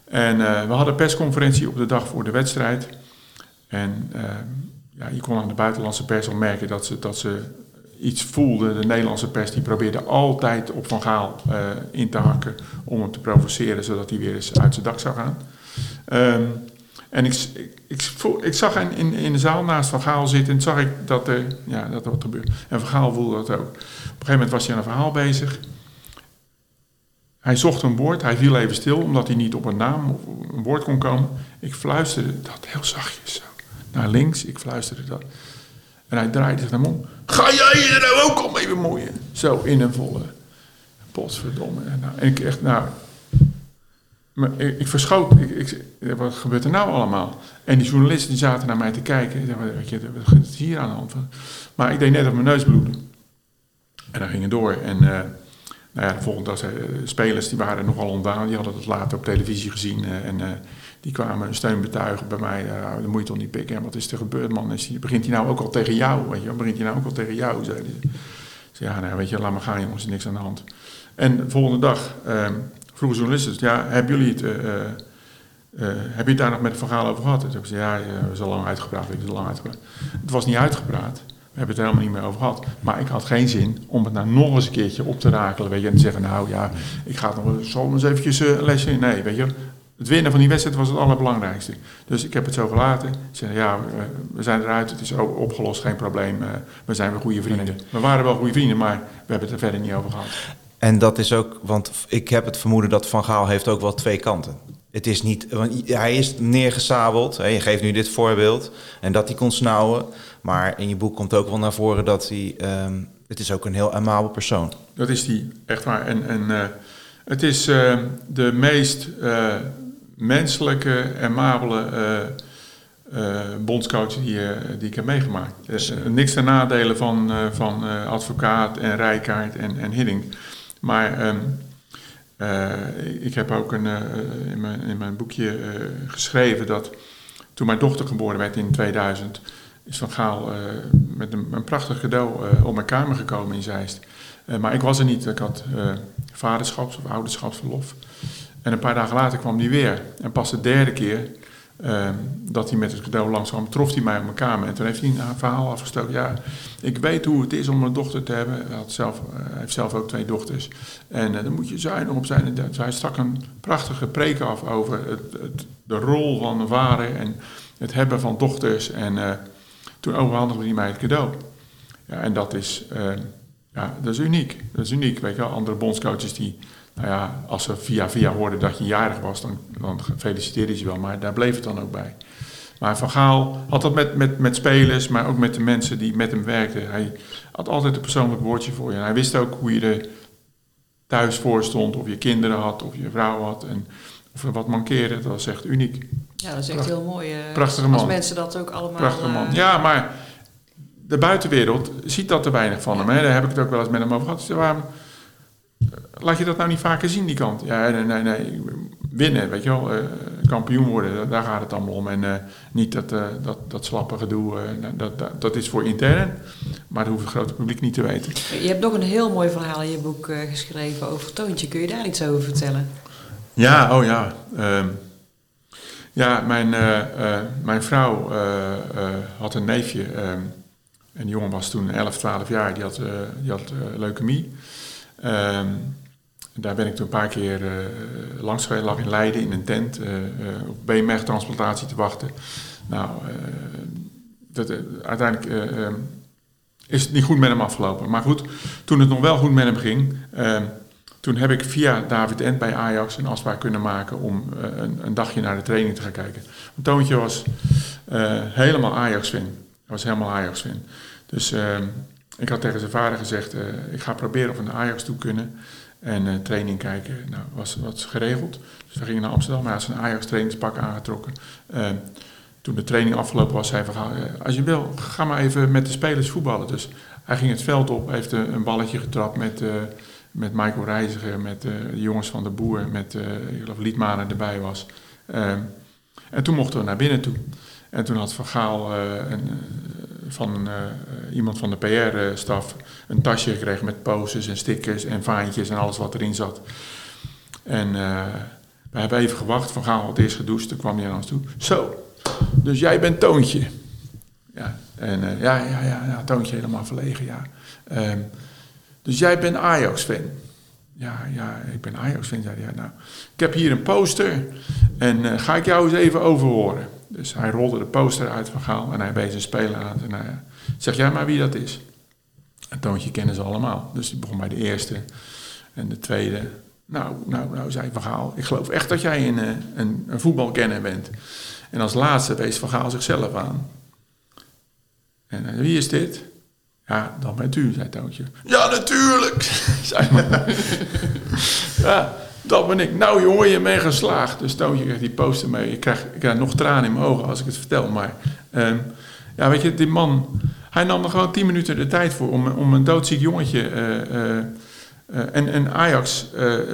En uh, we hadden persconferentie op de dag voor de wedstrijd. En uh, ja, je kon aan de buitenlandse pers al merken dat ze, dat ze iets voelden. De Nederlandse pers die probeerde altijd op Van Gaal uh, in te hakken om hem te provoceren, zodat hij weer eens uit zijn dak zou gaan. Um, en ik, ik, ik, ik, zag in, in, in de zaal naast Van Gaal zitten en zag ik dat er, ja, dat er wat gebeurde. En Van Gaal voelde dat ook. Op een gegeven moment was hij aan een verhaal bezig. Hij zocht een woord, hij viel even stil omdat hij niet op een naam of een woord kon komen. Ik fluisterde dat heel zachtjes. Naar links, ik fluisterde dat. En hij draaide zich naar me om. Ga jij je er nou ook om even moeien? Zo in een volle. Potverdomme. En, nou, en ik echt, nou. Maar ik, ik. Ik, ik, wat gebeurt er nou allemaal? En die journalisten die zaten naar mij te kijken. Wat, je, wat is hier aan de hand? Maar ik deed net op mijn neus bloedde. En dan ging het door. En. Uh, nou ja, de volgende dag zijn spelers die waren nogal ontdaan. Die hadden het later op televisie gezien. Eh, en uh, die kwamen een steun betuigen bij mij. Uh, dat moet je toch niet pikken. Wat is er gebeurd, man? Begint hij nou ook al tegen jou? Weet je, begint hij nou ook al tegen jou? Zeiden ze. ja, nou, weet je, laat maar gaan jongens, niks aan de hand. En de volgende dag uh, vroegen journalisten, ja, hebben jullie het... Uh, heb je het daar nog met het verhaal over gehad? En toen zei ja, we al lang uitgepraat, ik lang uitgepraat. Het was niet uitgepraat. We hebben het er helemaal niet meer over gehad. Maar ik had geen zin om het nou nog eens een keertje op te rakelen. Weet je, en te zeggen, nou ja, ik ga nog zo eens eventjes uh, lesje in. Nee, weet je, het winnen van die wedstrijd was het allerbelangrijkste. Dus ik heb het zo gelaten. Ik zei, ja, we zijn eruit, het is opgelost, geen probleem. we zijn weer goede vrienden. We waren wel goede vrienden, maar we hebben het er verder niet over gehad. En dat is ook, want ik heb het vermoeden dat Van Gaal heeft ook wel twee kanten. Het is niet, want hij is neergesabeld. Hè, je geeft nu dit voorbeeld. En dat hij kon snauwen. Maar in je boek komt ook wel naar voren dat hij. Um, het is ook een heel amabel persoon. Dat is die, echt waar. En, en uh, het is uh, de meest uh, menselijke, amabele bondscoach die, die ik heb meegemaakt. niks ten nadele van, van advocaat en Rijkaard en, en Hidding. Maar. Um, uh, ik heb ook een, in, mijn, in, mijn, boekje geschreven dat toen mijn dochter geboren werd in 2000, is Van Gaal met een, een, prachtig cadeau op mijn kamer gekomen in Zeist. maar ik was er niet, ik had vaderschaps- of ouderschapsverlof. En een paar dagen later kwam hij weer. En pas de derde keer Ehm, dat hij met het cadeau langskwam, trof hij mij op mijn kamer. En toen heeft hij een verhaal afgestoken. Ja, ik weet hoe het is om een dochter te hebben. Hij, had zelf, heeft zelf ook twee dochters. En daar moet je zuinig op zijn. En hij stak een prachtige preek af over het, het, de rol van een vader en het hebben van dochters. En toen overhandigde hij mij het cadeau. Ja, en dat is, ehm, ja, dat is uniek. Dat is uniek. Weet je wel, andere bondscoaches die nou ja, als ze via via hoorden dat je jarig was, dan, dan feliciteerde ze wel, maar daar bleef het dan ook bij. Maar Van Gaal had dat met, met, met spelers, maar ook met de mensen die met hem werkten. Hij had altijd een persoonlijk woordje voor je. En hij wist ook hoe je er thuis voor stond, of je kinderen had, of je vrouw had. En of er wat mankeerde, dat was echt uniek. Ja, dat is echt heel mooi. Uh, Prachtige man. Als mensen dat ook allemaal... Prachtige man. Uh, ja, maar de buitenwereld ziet dat te weinig van hem. Hè. Daar heb ik het ook wel eens met hem over gehad. Dus waarom laat je dat nou niet vaker zien, die kant? Ja, nee, nee, nee. Winnen, weet je wel. Uh, kampioen worden, daar gaat het allemaal om. En uh, niet dat, uh, dat, dat slappe gedoe, dat, dat, dat, is voor intern. Maar dat hoeft het grote publiek niet te weten. Je hebt nog een heel mooi verhaal in je boek geschreven over Toontje. Kun je daar iets over vertellen? Ja, oh ja. Um, ja, mijn, mijn vrouw had een neefje. Um, en die jongen was toen 11, 12 jaar. Die had, die had leukemie. Um, daar ben ik toen een paar keer langs geweest, lag in Leiden in een tent op beenmergtransplantatie te wachten. Nou, dat, uiteindelijk ehm, is het niet goed met hem afgelopen. Maar goed, toen het nog wel goed met hem ging, ehm, toen heb ik via David Ent bij Ajax een afspraak kunnen maken om een, een, dagje naar de training te gaan kijken. Want Toontje was helemaal Ajax-fan. Hij was helemaal Ajax-fan. Dus ik had tegen zijn vader gezegd, ik ga proberen of we naar Ajax toe kunnen. En training kijken, nou, was, was geregeld. Dus we gingen naar Amsterdam, hij had zijn Ajax trainingspak aangetrokken. Toen de training afgelopen was, zei hij van, als je wil, ga maar even met de spelers voetballen. Dus hij ging het veld op, heeft een balletje getrapt met, met Michael Reiziger, met de jongens van de Boer, met, ik geloof Liedmanen erbij was. en toen mochten we naar binnen toe. En toen had Van Gaal een, van iemand van de PR-staf een tasje gekregen met posters en stickers en vaantjes en alles wat erin zat. En we hebben even gewacht, Van Gaal had eerst gedoucht, toen kwam hij naar ons toe. Zo, dus jij bent Toontje. Ja, en ja, ja, ja, ja, Toontje helemaal verlegen, ja. Um, dus jij bent Ajax-fan. Ja, ja, ik ben Ajax-fan, zei hij. Nou, ik heb hier een poster en ga ik jou eens even overhoren. Dus hij rolde de poster uit van Gaal en hij wees een speler aan. En hij zegt, ja, maar wie dat is? En Toontje kennen ze allemaal. Dus die begon bij de eerste en de tweede. Nou, nou, nou zei Van Gaal, ik geloof echt dat jij een, eh, een, voetbalkenner bent. En als laatste wees Van Gaal zichzelf aan. En wie is dit? Ja, dan bent u, zei Toontje. Ja, natuurlijk, *laughs* zei ja, dat ben ik. Nou jongen, je bent geslaagd. Dus Toontje krijgt die poster mee. Ik krijg, ik nog tranen in mijn ogen als ik het vertel. Maar um, ja, weet je, die man... Hij nam er gewoon tien minuten de tijd voor om, om een doodziek jongetje... Uh, uh, en, en, Ajax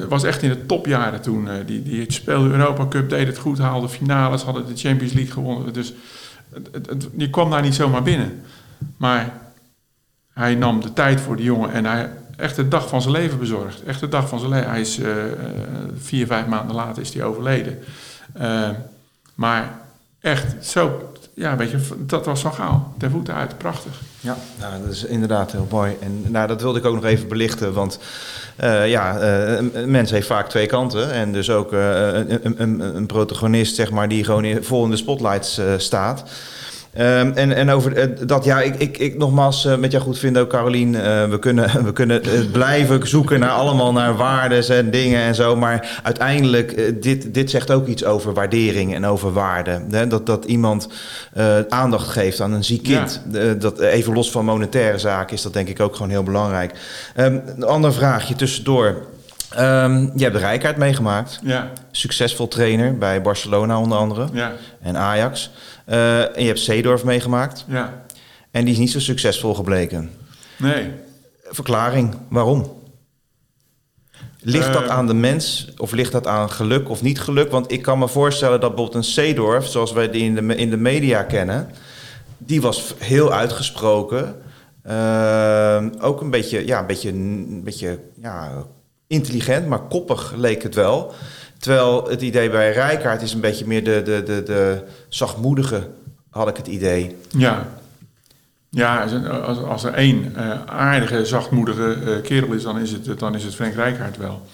was echt in de topjaren toen. die, die speelde Europa Cup, deed het goed, haalde finales, hadden de Champions League gewonnen. Dus het, het, je kwam daar niet zomaar binnen. Maar hij nam de tijd voor die jongen en hij echt de dag van zijn leven bezorgd. Echt de dag van zijn leven. Hij is vier, vijf maanden later is hij overleden. maar echt zo, ja, weet je, dat was van gauw. Ter voeten uit, prachtig. Ja, nou, dat is inderdaad heel mooi. En nou, dat wilde ik ook nog even belichten, want ja, uh, een mens heeft vaak twee kanten. En dus ook een, een, een, protagonist, zeg maar, die gewoon in, vol in de spotlights staat. Um, en, en over uh, dat, ja, ik, ik, ik nogmaals uh, met jou goed vind ook, Carolien. Uh, we kunnen, *laughs* we kunnen blijven zoeken naar allemaal naar waardes en dingen en zo. Maar uiteindelijk, dit, dit zegt ook iets over waardering en over waarde. Hè? Dat, dat iemand aandacht geeft aan een ziek kind. Ja. dat, even los van monetaire zaken is dat denk ik ook gewoon heel belangrijk. Um, een ander vraagje tussendoor. Um, je hebt de Rijkaard meegemaakt. Ja. Succesvol trainer bij Barcelona onder andere. Ja. En Ajax. Uh, en je hebt Zeedorf meegemaakt. Ja. En die is niet zo succesvol gebleken. Nee. Verklaring, waarom? Ligt dat uh, aan de mens of ligt dat aan geluk of niet geluk? Want ik kan me voorstellen dat bijvoorbeeld een Zeedorf, zoals wij die in de, in de media kennen, die was heel uitgesproken. Uh, ook een beetje, ja, een beetje, een beetje ja, intelligent, maar koppig leek het wel. Terwijl het idee bij Rijkaard is een beetje meer de, de, de, de zachtmoedige, had ik het idee. Ja, ja als, als er één uh, aardige, zachtmoedige uh, kerel is, dan is het, dan is het Frank Rijkaard wel.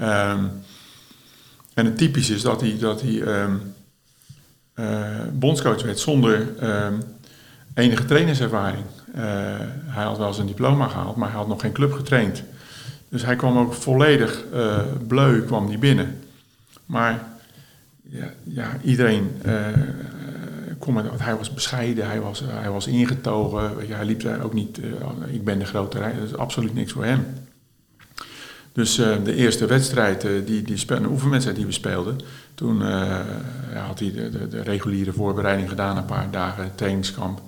Um, en het typisch is dat hij, dat hij um, uh, bondscoach werd zonder um, enige trainerservaring. hij had wel zijn diploma gehaald, maar hij had nog geen club getraind. Dus hij kwam ook volledig bleu kwam die binnen. Maar ja, ja iedereen uh, kon met, hij was bescheiden, hij was, hij was ingetogen, hij liep daar ook niet, uh, ik ben de grote rij, dat is absoluut niks voor hem. Dus uh, de eerste wedstrijd, die, die een oefenwedstrijd die we speelden, toen had hij de, de, de, reguliere voorbereiding gedaan, een paar dagen trainingskamp.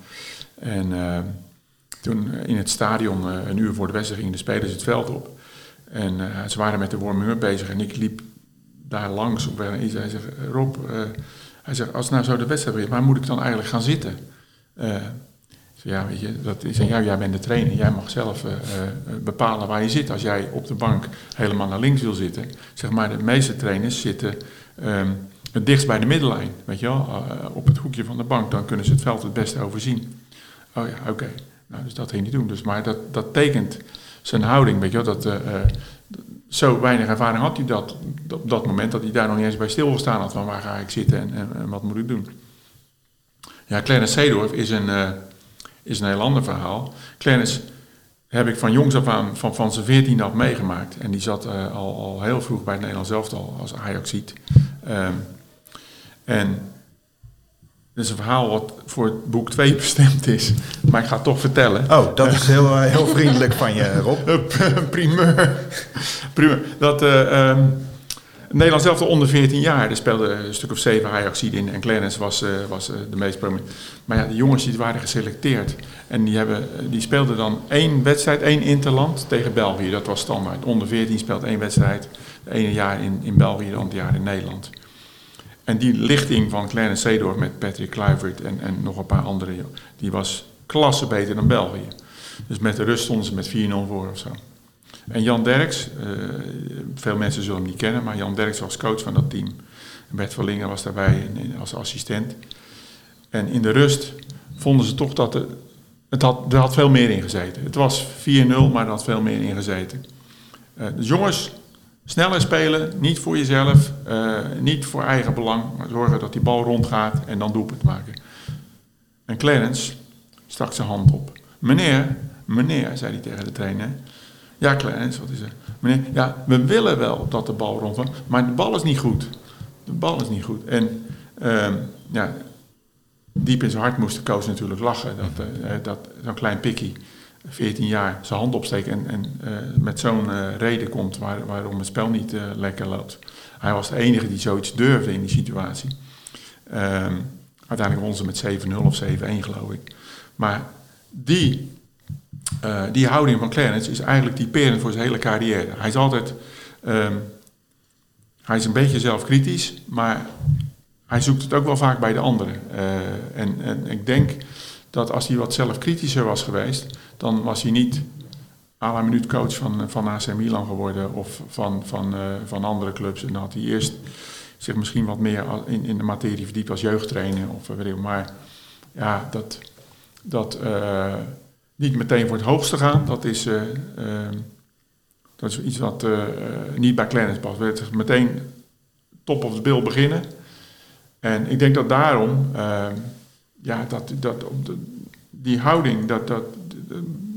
En toen in het stadion, een uur voor de wedstrijd, gingen de spelers het veld op. En ze waren met de warming-up bezig en ik liep daar langs op en hij zegt, Rob, uh, hij zegt, als nou zo de wedstrijd begint, waar moet ik dan eigenlijk gaan zitten? Uh, ja, weet je, dat is, ja, jij bent de trainer, jij mag zelf uh, bepalen waar je zit. Als jij op de bank helemaal naar links wil zitten, zeg maar, de meeste trainers zitten um, het dichtst bij de middellijn, weet je wel, op het hoekje van de bank, dan kunnen ze het veld het beste overzien. Oh ja, oké. Nou, dus dat ging niet doen. Dus, maar dat, dat tekent zijn houding, weet je wel, dat zo weinig ervaring had hij dat op dat moment dat hij daar nog niet eens bij stilgestaan had van waar ga ik zitten en, en, wat moet ik doen. Ja, Clarence Seedorf is een, uh, is een heel ander verhaal. Clarence heb ik van jongs af aan, van, van zijn veertiende af meegemaakt. En die zat uh, al, al heel vroeg bij het Nederlands elftal als Ajax ziet. Um, en dat is een verhaal wat voor het boek 2 bestemd is. Maar ik ga het toch vertellen. Oh, dat is heel, eh, heel vriendelijk van je, Rob. *laughs* primeur. primeur. Dat uh, um, Nederland zelf onder 14 jaar. Er speelde een stuk of zeven ajax in. En Clarence was, uh, was uh, de meest prominent. Maar ja, de jongens die waren geselecteerd. En die, hebben, die speelden dan één wedstrijd, één interland tegen België. Dat was standaard. Onder 14 speelt één wedstrijd. Ene jaar in, in België, de andere jaar in Nederland. En die lichting van Clarence Seedorf met Patrick Kluivert en, en nog een paar anderen, die was klasse beter dan België. Dus met de rust stonden ze met 4-0 voor of zo. En Jan Derks, uh, veel mensen zullen hem niet kennen, maar Jan Derks was coach van dat team. Bert Verlingen was daarbij als assistent. En in de rust vonden ze toch dat er, het had, er had veel meer in gezeten. Het was 4-0, maar er had veel meer in gezeten. Uh, dus jongens, Sneller spelen, niet voor jezelf, uh, niet voor eigen belang, maar zorgen dat die bal rondgaat en dan doelpunt maken. En Clarence stak zijn hand op. Meneer, meneer, zei hij tegen de trainer. Ja, Clarence, wat is er? Meneer, ja, we willen wel dat de bal rondgaat, maar de bal is niet goed. De bal is niet goed. En uh, ja, diep in zijn hart moest de coach natuurlijk lachen. Dat, uh, dat zo'n klein pikkie 14 jaar zijn hand opsteken en, en uh, met zo'n uh, reden komt waar, waarom het spel niet uh, lekker loopt. Hij was de enige die zoiets durfde in die situatie. Um, uiteindelijk won ze met 7-0 of 7-1 geloof ik. Maar die, die houding van Clarence is eigenlijk typerend voor zijn hele carrière. Hij is altijd, um, hij is een beetje zelfkritisch, maar hij zoekt het ook wel vaak bij de anderen. en, en ik denk dat als hij wat zelfkritischer was geweest, dan was hij niet à la minuut coach van, van AC Milan geworden of van, van, van andere clubs. En dan had hij eerst zich misschien wat meer in, in de materie verdiept als jeugdtrainer of weet Maar ja, dat, dat niet meteen voor het hoogste gaan, dat is, ehm, dat is iets wat niet bij Clarence past. We meteen top of the bill beginnen. En ik denk dat daarom, ja, dat, dat, die houding, dat, dat,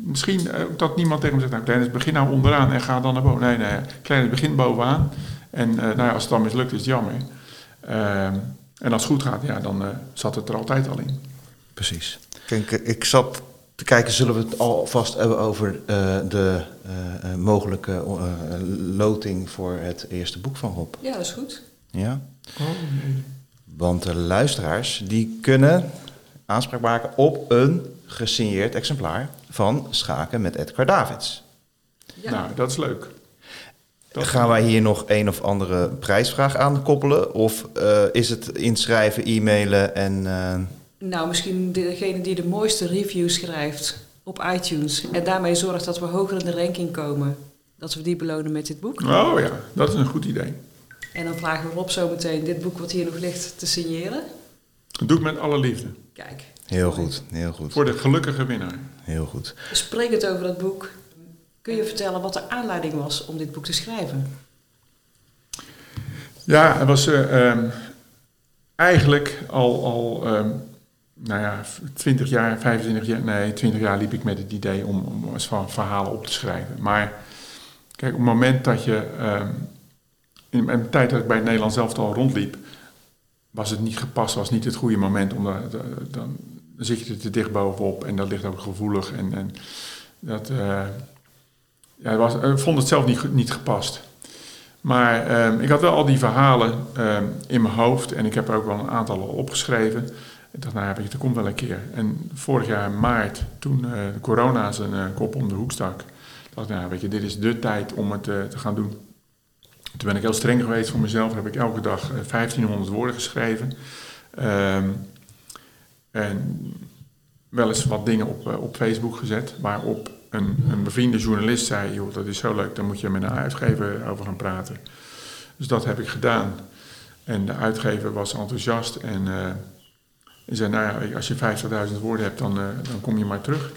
misschien dat niemand tegen me zegt, nou Kleines, begin nou onderaan en ga dan naar boven. Nee, nee, Kleines, begin bovenaan. En uh, nou ja, als het dan mislukt is het jammer. Uh, en als het goed gaat, ja, dan uh, zat het er altijd al in. Precies. Kijk, ik zat te kijken, zullen we het alvast hebben over de mogelijke loting voor het eerste boek van Rob? Ja, dat is goed. Ja? Oh, nee. Want de luisteraars die kunnen aanspraak maken op een gesigneerd exemplaar van Schaken met Edgar Davids. Ja. Nou, dat is leuk. Dat Gaan wij hier nog een of andere prijsvraag aan koppelen? Of uh, is het inschrijven, e-mailen en... Uh... Nou, misschien degene die de mooiste review schrijft op iTunes... en daarmee zorgt dat we hoger in de ranking komen... dat we die belonen met dit boek. Oh ja, dat is een goed idee. En dan vragen we Rob zo meteen dit boek wat hier nog ligt te signeren. Dat doe ik met alle liefde. Kijk. Heel goed, heel goed. Voor de gelukkige winnaar. Heel goed. Spreek het over dat boek. Kun je vertellen wat de aanleiding was om dit boek te schrijven? Ja, het was uh, eigenlijk al, al um, nou ja, 20 jaar, 25 jaar, nee, 20 jaar liep ik met het idee om, om van verhalen op te schrijven. Maar kijk, op het moment dat je um, in mijn tijd dat ik bij het Nederlands zelf al rondliep, was het niet gepast, was niet het goede moment om daar, dan zit je er te dicht bovenop en dat ligt ook gevoelig. En, en dat, uh, ja, was, ik vond het zelf niet, niet gepast. Maar uh, ik had wel al die verhalen uh, in mijn hoofd en ik heb er ook wel een aantal opgeschreven. Ik dacht, nou ja, dat komt wel een keer. En vorig jaar maart, toen uh, corona zijn kop om de hoek stak, dacht ik, nou weet je, dit is de tijd om het te gaan doen. Toen ben ik heel streng geweest voor mezelf. Heb ik elke dag 1500 eh, woorden geschreven. Um, en wel eens wat dingen op, eh, op Facebook gezet. Waarop een, een bevriende journalist zei: joh, dat is zo leuk, daar moet je met een uitgever over gaan praten. Dus dat heb ik gedaan. En de uitgever was enthousiast en, uh, en zei: Nou ja, als je 50.000 woorden hebt, dan, uh, dan kom je maar terug.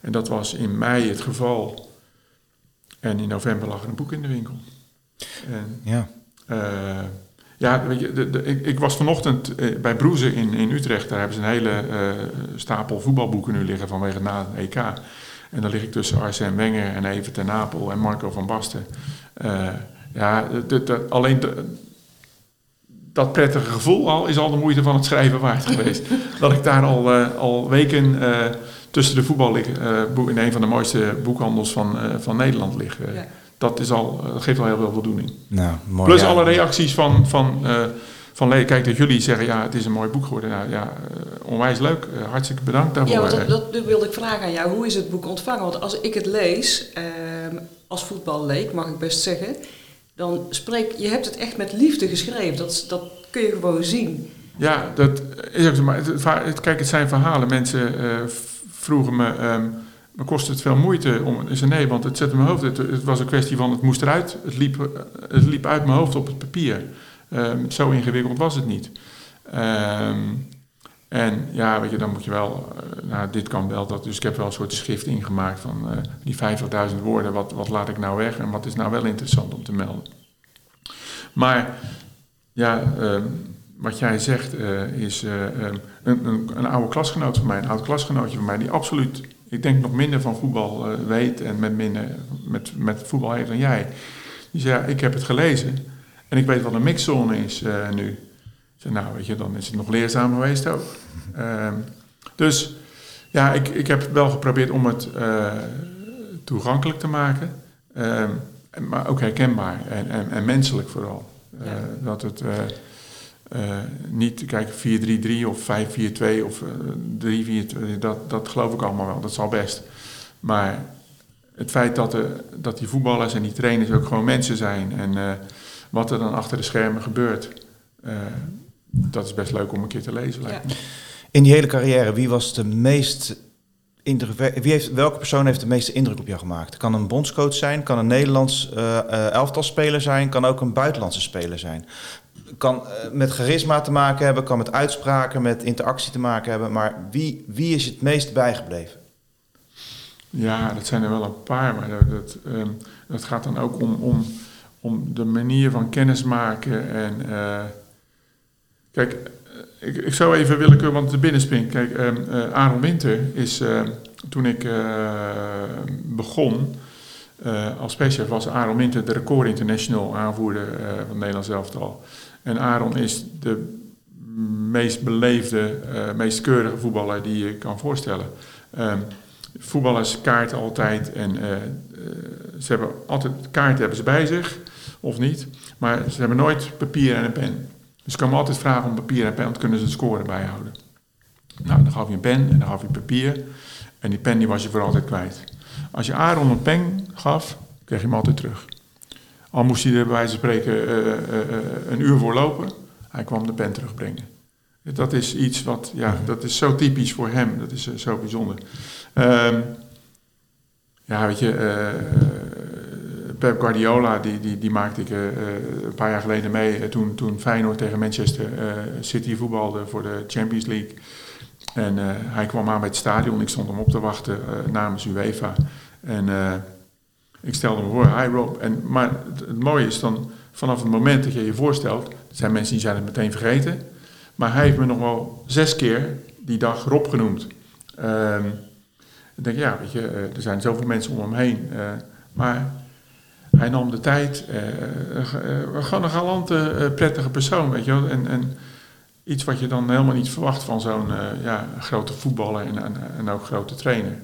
En dat was in mei het geval. En in november lag er een boek in de winkel. En, ja. Uh, ja, weet je, de, de, ik, ik, was vanochtend uh, bij Broeze in, in Utrecht. Daar hebben ze een hele uh, stapel voetbalboeken nu liggen vanwege na het EK. En dan lig ik tussen Arsène Wenger en Even ten Napel en Marco van Basten. ja, alleen dat prettige gevoel al is al de moeite van het schrijven waard geweest. *laughs* dat ik daar al, al weken tussen de voetbal lig, in een van de mooiste boekhandels van, van Nederland lig. Ja dat, is al, dat geeft al heel veel voldoening. Nou, mooi, Plus alle reacties van, van, uh, van kijk dat jullie zeggen, ja, het is een mooi boek geworden. Nou, ja, uh, onwijs leuk. Uh, hartstikke bedankt daarvoor. Ja, dat, dat, wilde ik vragen aan jou. Hoe is het boek ontvangen? Want als ik het lees, ehm, als voetballeek, mag ik best zeggen, dan spreek je hebt het echt met liefde geschreven. Dat, dat kun je gewoon zien. Ja, dat is ook zo. Maar het, kijk, het zijn verhalen. Mensen vroegen me... Um, me kostte het veel moeite om. Zei nee, want het zette mijn hoofd. Het, was een kwestie van het moest eruit. Het liep, het liep uit mijn hoofd op het papier. Um, zo ingewikkeld was het niet. Um, en ja, weet je, dan moet je wel. Uh, nou, dit kan wel. Dat, dus ik heb wel een soort schrift ingemaakt van uh, die 50.000 woorden. Wat, wat laat ik nou weg en wat is nou wel interessant om te melden. Maar ja. Um, wat jij zegt is een, een, een, oude klasgenoot van mij, een oud klasgenootje van mij, die absoluut ik denk nog minder van voetbal uh, weet en met, minder, met, met voetbal heeft dan jij. Die zei, ja, ik heb het gelezen en ik weet wat een mixzone is uh, nu. Ik zei, nou weet je, dan is het nog leerzaam geweest ook. Uh, dus ja, ik, ik heb wel geprobeerd om het uh, toegankelijk te maken, ehm, maar ook herkenbaar en, en, en menselijk vooral. Ja. Dat het uh, niet, kijk, 4-3-3 of 5-4-2 of uh, 3-4-2, dat, dat geloof ik allemaal wel, dat zal best. Maar het feit dat, de, dat die voetballers en die trainers ook gewoon mensen zijn en uh, wat er dan achter de schermen gebeurt, dat is best leuk om een keer te lezen. Ja. In die hele carrière, wie was de meest wie heeft, welke persoon heeft de meeste indruk op jou gemaakt? Kan een bondscoach zijn, kan een Nederlands uh, elftalspeler zijn, kan ook een buitenlandse speler zijn. Kan met charisma te maken hebben, kan met uitspraken, met interactie te maken hebben. Maar wie, wie is het meest bijgebleven? Ja, dat zijn er wel een paar, maar dat, dat, ehm, gaat dan ook om, om, om de manier van kennismaken. En kijk, ik, zou even willen, want de binnenspring. Kijk, uh, Aaron Winter is, ehm, toen ik uh, begon uh, als specialist, was Aaron Winter de record international aanvoerder van Nederlands elftal. En Aaron is de meest beleefde, meest keurige voetballer die je kan voorstellen. Um, voetballers kaarten altijd en ze hebben altijd kaarten hebben ze bij zich of niet, maar ze hebben nooit papier en een pen. Dus ik kan me altijd vragen om papier en pen, want kunnen ze het scoren bijhouden. Nou, dan gaf je een pen en dan gaf je papier. En die pen die was je voor altijd kwijt. Als je Aaron een pen gaf, kreeg je hem altijd terug. Al moest hij er bij spreken uh, uh, een uur voor lopen, hij kwam de pen terugbrengen. Dat is iets wat, ja, dat is zo typisch voor hem. Dat is zo bijzonder. Um, ja, weet je, Pep Guardiola, die, die, die maakte ik uh, een paar jaar geleden mee uh, toen, toen Feyenoord tegen Manchester City voetbalde voor de Champions League. En hij kwam aan bij het stadion, ik stond hem op te wachten namens UEFA. En ik stelde me voor, hi Rob. En, maar het, mooie is dan, vanaf het moment dat je je voorstelt, zijn mensen die zijn het meteen vergeten. Maar hij heeft me nog wel zes keer die dag Rob genoemd. Um, ik denk, ja, weet je, er zijn zoveel mensen om hem heen. maar hij nam de tijd. Uh, gewoon een galante, prettige persoon, weet je wel. En, en iets wat je dan helemaal niet verwacht van zo'n ja, grote voetballer en, ook grote trainer.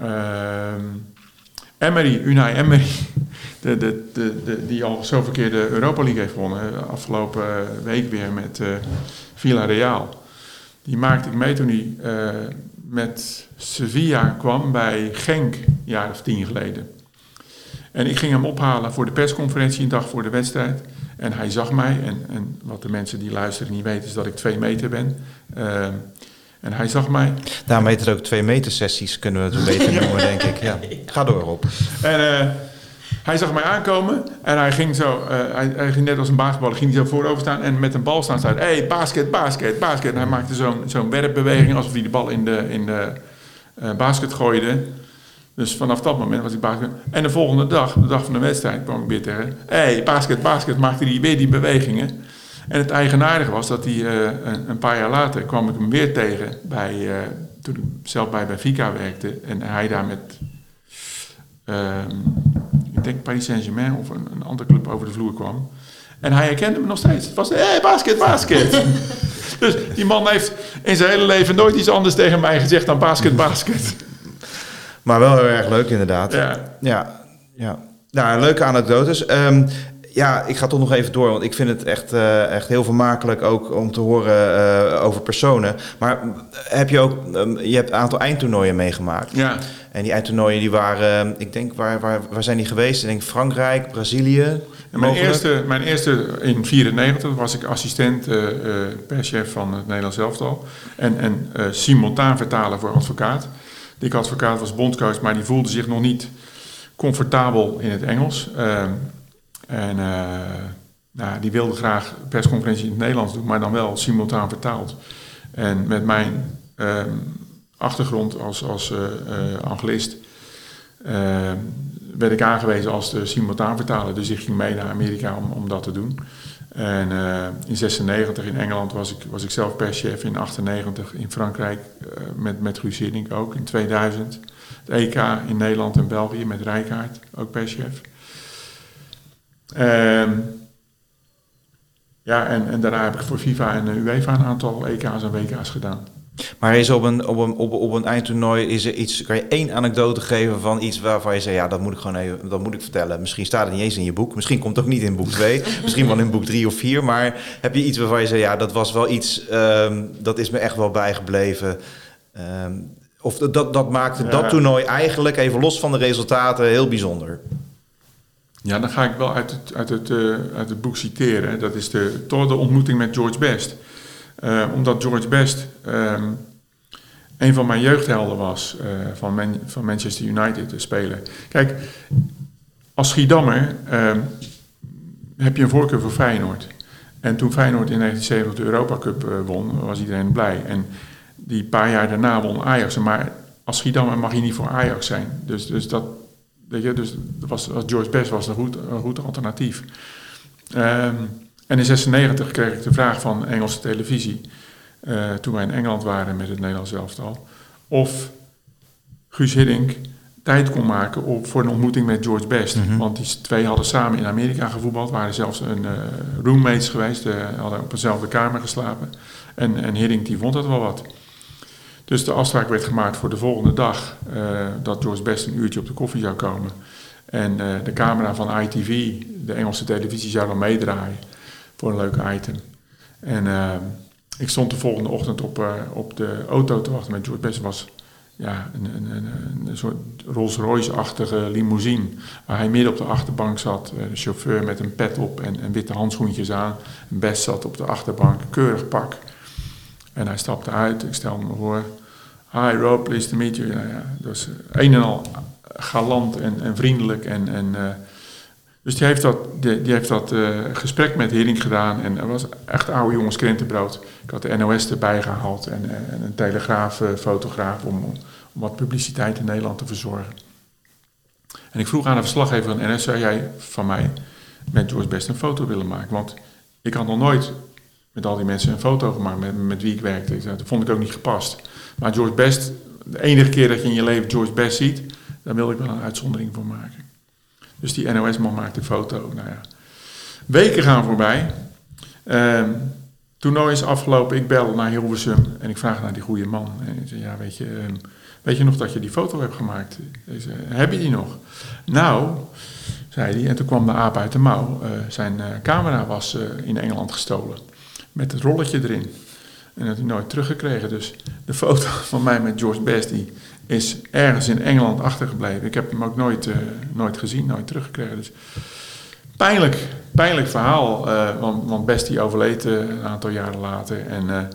Ehm, Emery, Unai Emery, *laughs* de, de, de, die al zoveel keer de Europa League heeft gewonnen. Afgelopen week weer met uh, Villarreal. Die maakte ik mee toen hij met Sevilla kwam bij Genk, een jaar of tien geleden. En ik ging hem ophalen voor de persconferentie een dag voor de wedstrijd. En hij zag mij. En, en wat de mensen die luisteren niet weten is dat ik twee meter ben. Uh, en hij zag mij. Daarom heet het ook twee meter sessies, kunnen we het een beetje *laughs* noemen, denk ik. Ja. Ga door, op. En uh, hij zag mij aankomen en hij ging zo, uh, hij, hij, ging net als een basketballer, ging hij zo voorover staan en met een bal staan staan. Hé, hey, basket, basket, basket. En hij maakte zo'n zo'n werpbeweging alsof hij de bal in de, in de uh, basket gooide. Dus vanaf dat moment was ik basket. En de volgende dag, de dag van de wedstrijd, kwam ik weer tegen. Hé, hey, basket, basket, maakte hij weer die bewegingen. En het eigenaardige was dat hij uh, een, een, paar jaar later kwam ik hem weer tegen bij, uh, toen ik zelf bij Benfica werkte. En hij daar met, uh, ik denk Paris Saint-Germain of een, een, andere club over de vloer kwam. En hij herkende me nog steeds. Het was, hé, hey, basket, basket. *laughs* dus die man heeft in zijn hele leven nooit iets anders tegen mij gezegd dan basket, basket. Maar wel heel erg leuk inderdaad. Ja. Ja, ja. Nou, leuke anekdotes. Um, ja, ik ga toch nog even door, want ik vind het echt, uh, echt heel vermakelijk ook om te horen uh, over personen. Maar heb je ook, um, je hebt een aantal eindtoernooien meegemaakt. Ja. En die eindtoernooien die waren, uh, ik denk, waar, waar, waar zijn die geweest? Ik denk Frankrijk, Brazilië. mijn eerste, mijn eerste in 1994 was ik assistent perschef van het Nederlands elftal. En, en simultaan vertalen voor advocaat. Die advocaat was bondcoach, maar die voelde zich nog niet comfortabel in het Engels. Ehm, en uh, nou, die wilde graag persconferentie in het Nederlands doen, maar dan wel simultaan vertaald. En met mijn uh, achtergrond als, als uh, anglist ehm, werd ik aangewezen als de simultaan vertaler. Dus ik ging mee naar Amerika om, om dat te doen. En in 96 in Engeland was ik, was ik zelf perschef. In 98 in Frankrijk met, met Guus ook. In 2000 het EK in Nederland en België met Rijkaard, ook perschef. Um, ja, en, en daarna heb ik voor FIFA en UEFA een aantal EK's en WK's gedaan. Maar is op een, op, een, op, op een eindtoernooi is er iets, kan je één anekdote geven van iets waarvan je zegt, ja, dat moet ik gewoon even, dat moet ik vertellen. Misschien staat het niet eens in je boek, misschien komt het ook niet in boek 2, *laughs* misschien wel in boek 3 of 4, maar heb je iets waarvan je zegt, ja, dat was wel iets, um, dat is me echt wel bijgebleven. Um, of dat, dat maakte ja. dat toernooi eigenlijk, even los van de resultaten, heel bijzonder. Ja, dan ga ik wel uit het, uit het, uh, uit het boek citeren. Dat is de, toch de ontmoeting met George Best. Uh, omdat George Best um, een van mijn jeugdhelden was uh, van, van Manchester United te spelen. Kijk, als Schiedammer uh, heb je een voorkeur voor Feyenoord. En toen Feyenoord in 1970 de Europa Cup uh, won, was iedereen blij. En die paar jaar daarna won Ajax. Maar als Schiedammer mag je niet voor Ajax zijn. Dus, dus dat, weet je, dus was, was George Best was een goed, een goed alternatief. Um, en in 96 kreeg ik de vraag van Engelse televisie, uh, toen wij in Engeland waren met het Nederlands elftal, of Guus Hiddink tijd kon maken op, voor een ontmoeting met George Best. Mm -hmm. Want die twee hadden samen in Amerika gevoetbald, waren zelfs een uh, roommates geweest, uh, hadden op dezelfde kamer geslapen. En, en Hiddink die vond dat wel wat. Dus de afspraak werd gemaakt voor de volgende dag uh, dat George Best een uurtje op de koffie zou komen. En de camera van ITV, de Engelse televisie, zou dan meedraaien voor een leuk item. En uh, ik stond de volgende ochtend op, uh, op de auto te wachten met George Best. was ja, een, een, een, een soort Rolls-Royce-achtige limousine. Waar hij midden op de achterbank zat. Uh, de chauffeur met een pet op en, en witte handschoentjes aan. Best zat op de achterbank, keurig pak. En hij stapte uit. Ik stelde me voor. Hi Rob, pleased to meet you. Ja, ja, was een en al galant en, en vriendelijk en... en dus die heeft dat, dat uh, gesprek met Hering gedaan en er was echt oude jongens krentenbrood. Ik had de NOS erbij gehaald en, uh, en een telegraaffotograaf om, om wat publiciteit in Nederland te verzorgen. En ik vroeg aan de verslaggever van NS, zou jij van mij met George Best een foto willen maken? Want ik had nog nooit met al die mensen een foto gemaakt met, met wie ik werkte. Dat vond ik ook niet gepast. Maar George Best, de enige keer dat je in je leven George Best ziet, daar wilde ik wel een uitzondering voor maken. Dus die NOS-man maakt een foto. Nou ja. Weken gaan voorbij. Um, toernooi is afgelopen. Ik bel naar Hilversum en ik vraag naar die goede man. En ik ja, weet je, um, weet je nog dat je die foto hebt gemaakt? Zeg, heb je die nog? Nou, zei hij. En toen kwam de aap uit de mouw. Uh, zijn uh, camera was uh, in Engeland gestolen. Met het rolletje erin. En dat had hij nooit teruggekregen. Dus de foto *laughs* van mij met George Best, die is ergens in Engeland achtergebleven. Ik heb hem ook nooit, uh, nooit gezien, nooit teruggekregen. Dus pijnlijk, pijnlijk verhaal. Uh, want, want Best die overleed uh, een aantal jaren later. En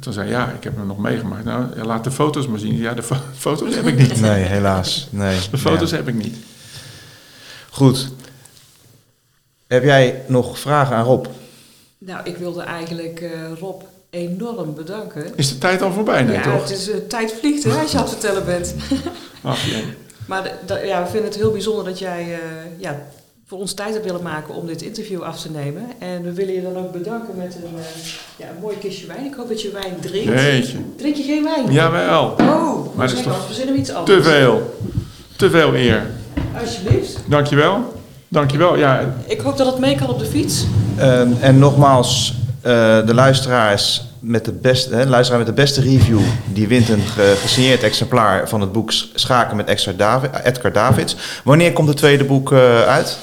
toen zei ja, ik heb hem nog meegemaakt. Nou, ja, laat de foto's maar zien. Ja, de fo *laughs* foto's heb ik niet. Nee, helaas. Nee. De foto's ja. heb ik niet. Goed. Heb jij nog vragen aan Rob? Nou, ik wilde eigenlijk Rob enorm bedanken. Is de tijd al voorbij, nee ja, toch? het is, uh, tijd vliegt hè, als je aan het vertellen bent. *laughs* Ach, ja. Maar de, de, ja, we vinden het heel bijzonder dat jij uh, ja, voor ons tijd hebt willen maken om dit interview af te nemen. En we willen je dan ook bedanken met een, uh, ja, een mooi kistje wijn. Ik hoop dat je wijn drinkt. Jeetje. Drink je geen wijn? Jawel. Oh, maar dat is toch verzinnen we iets anders. Te veel. Te veel eer. Alsjeblieft. Dankjewel. Dankjewel. Ja. Ik hoop dat het mee kan op de fiets. Um, en nogmaals, de luisteraars met de beste, hè, luisteraar met de beste review, die wint een gesigneerd exemplaar van het boek Schaken met Edgar Davids. Wanneer komt het tweede boek uit?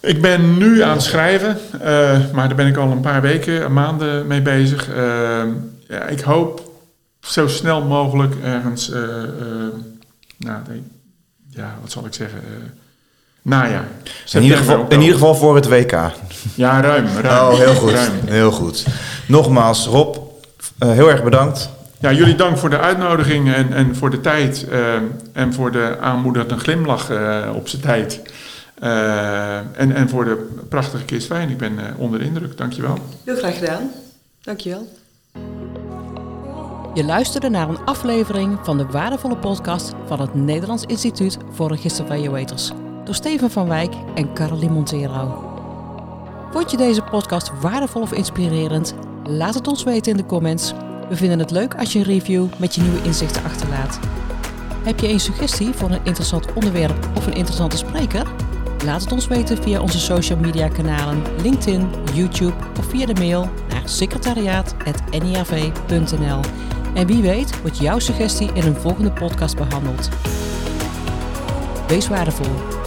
Ik ben nu aan het schrijven, maar daar ben ik al een paar weken, maanden mee bezig. Ja, ik hoop zo snel mogelijk ergens, nou, ja, wat zal ik zeggen, najaar. In ieder, geval, in ieder geval voor het WK. Ja, ruim. ruim. Oh, heel goed. Ruim. Heel goed. Nogmaals, Rob, uh, heel erg bedankt. Ja, jullie dank voor de uitnodiging en, en voor de tijd. Uh, en voor de aanmoedigende glimlach uh, op zijn tijd. en, en voor de prachtige kist wijn. Ik ben onder de indruk. Dankjewel. Heel graag gedaan. Dankjewel. Je luisterde naar een aflevering van de waardevolle podcast van het Nederlands Instituut voor Register van Weters door Steven van Wijk en Caroline Montero. Vond je deze podcast waardevol of inspirerend? Laat het ons weten in de comments. We vinden het leuk als je een review met je nieuwe inzichten achterlaat. Heb je een suggestie voor een interessant onderwerp of een interessante spreker? Laat het ons weten via onze social media kanalen LinkedIn, YouTube of via de mail naar secretariaat.nirv.nl. En wie weet wordt jouw suggestie in een volgende podcast behandeld. Wees waardevol.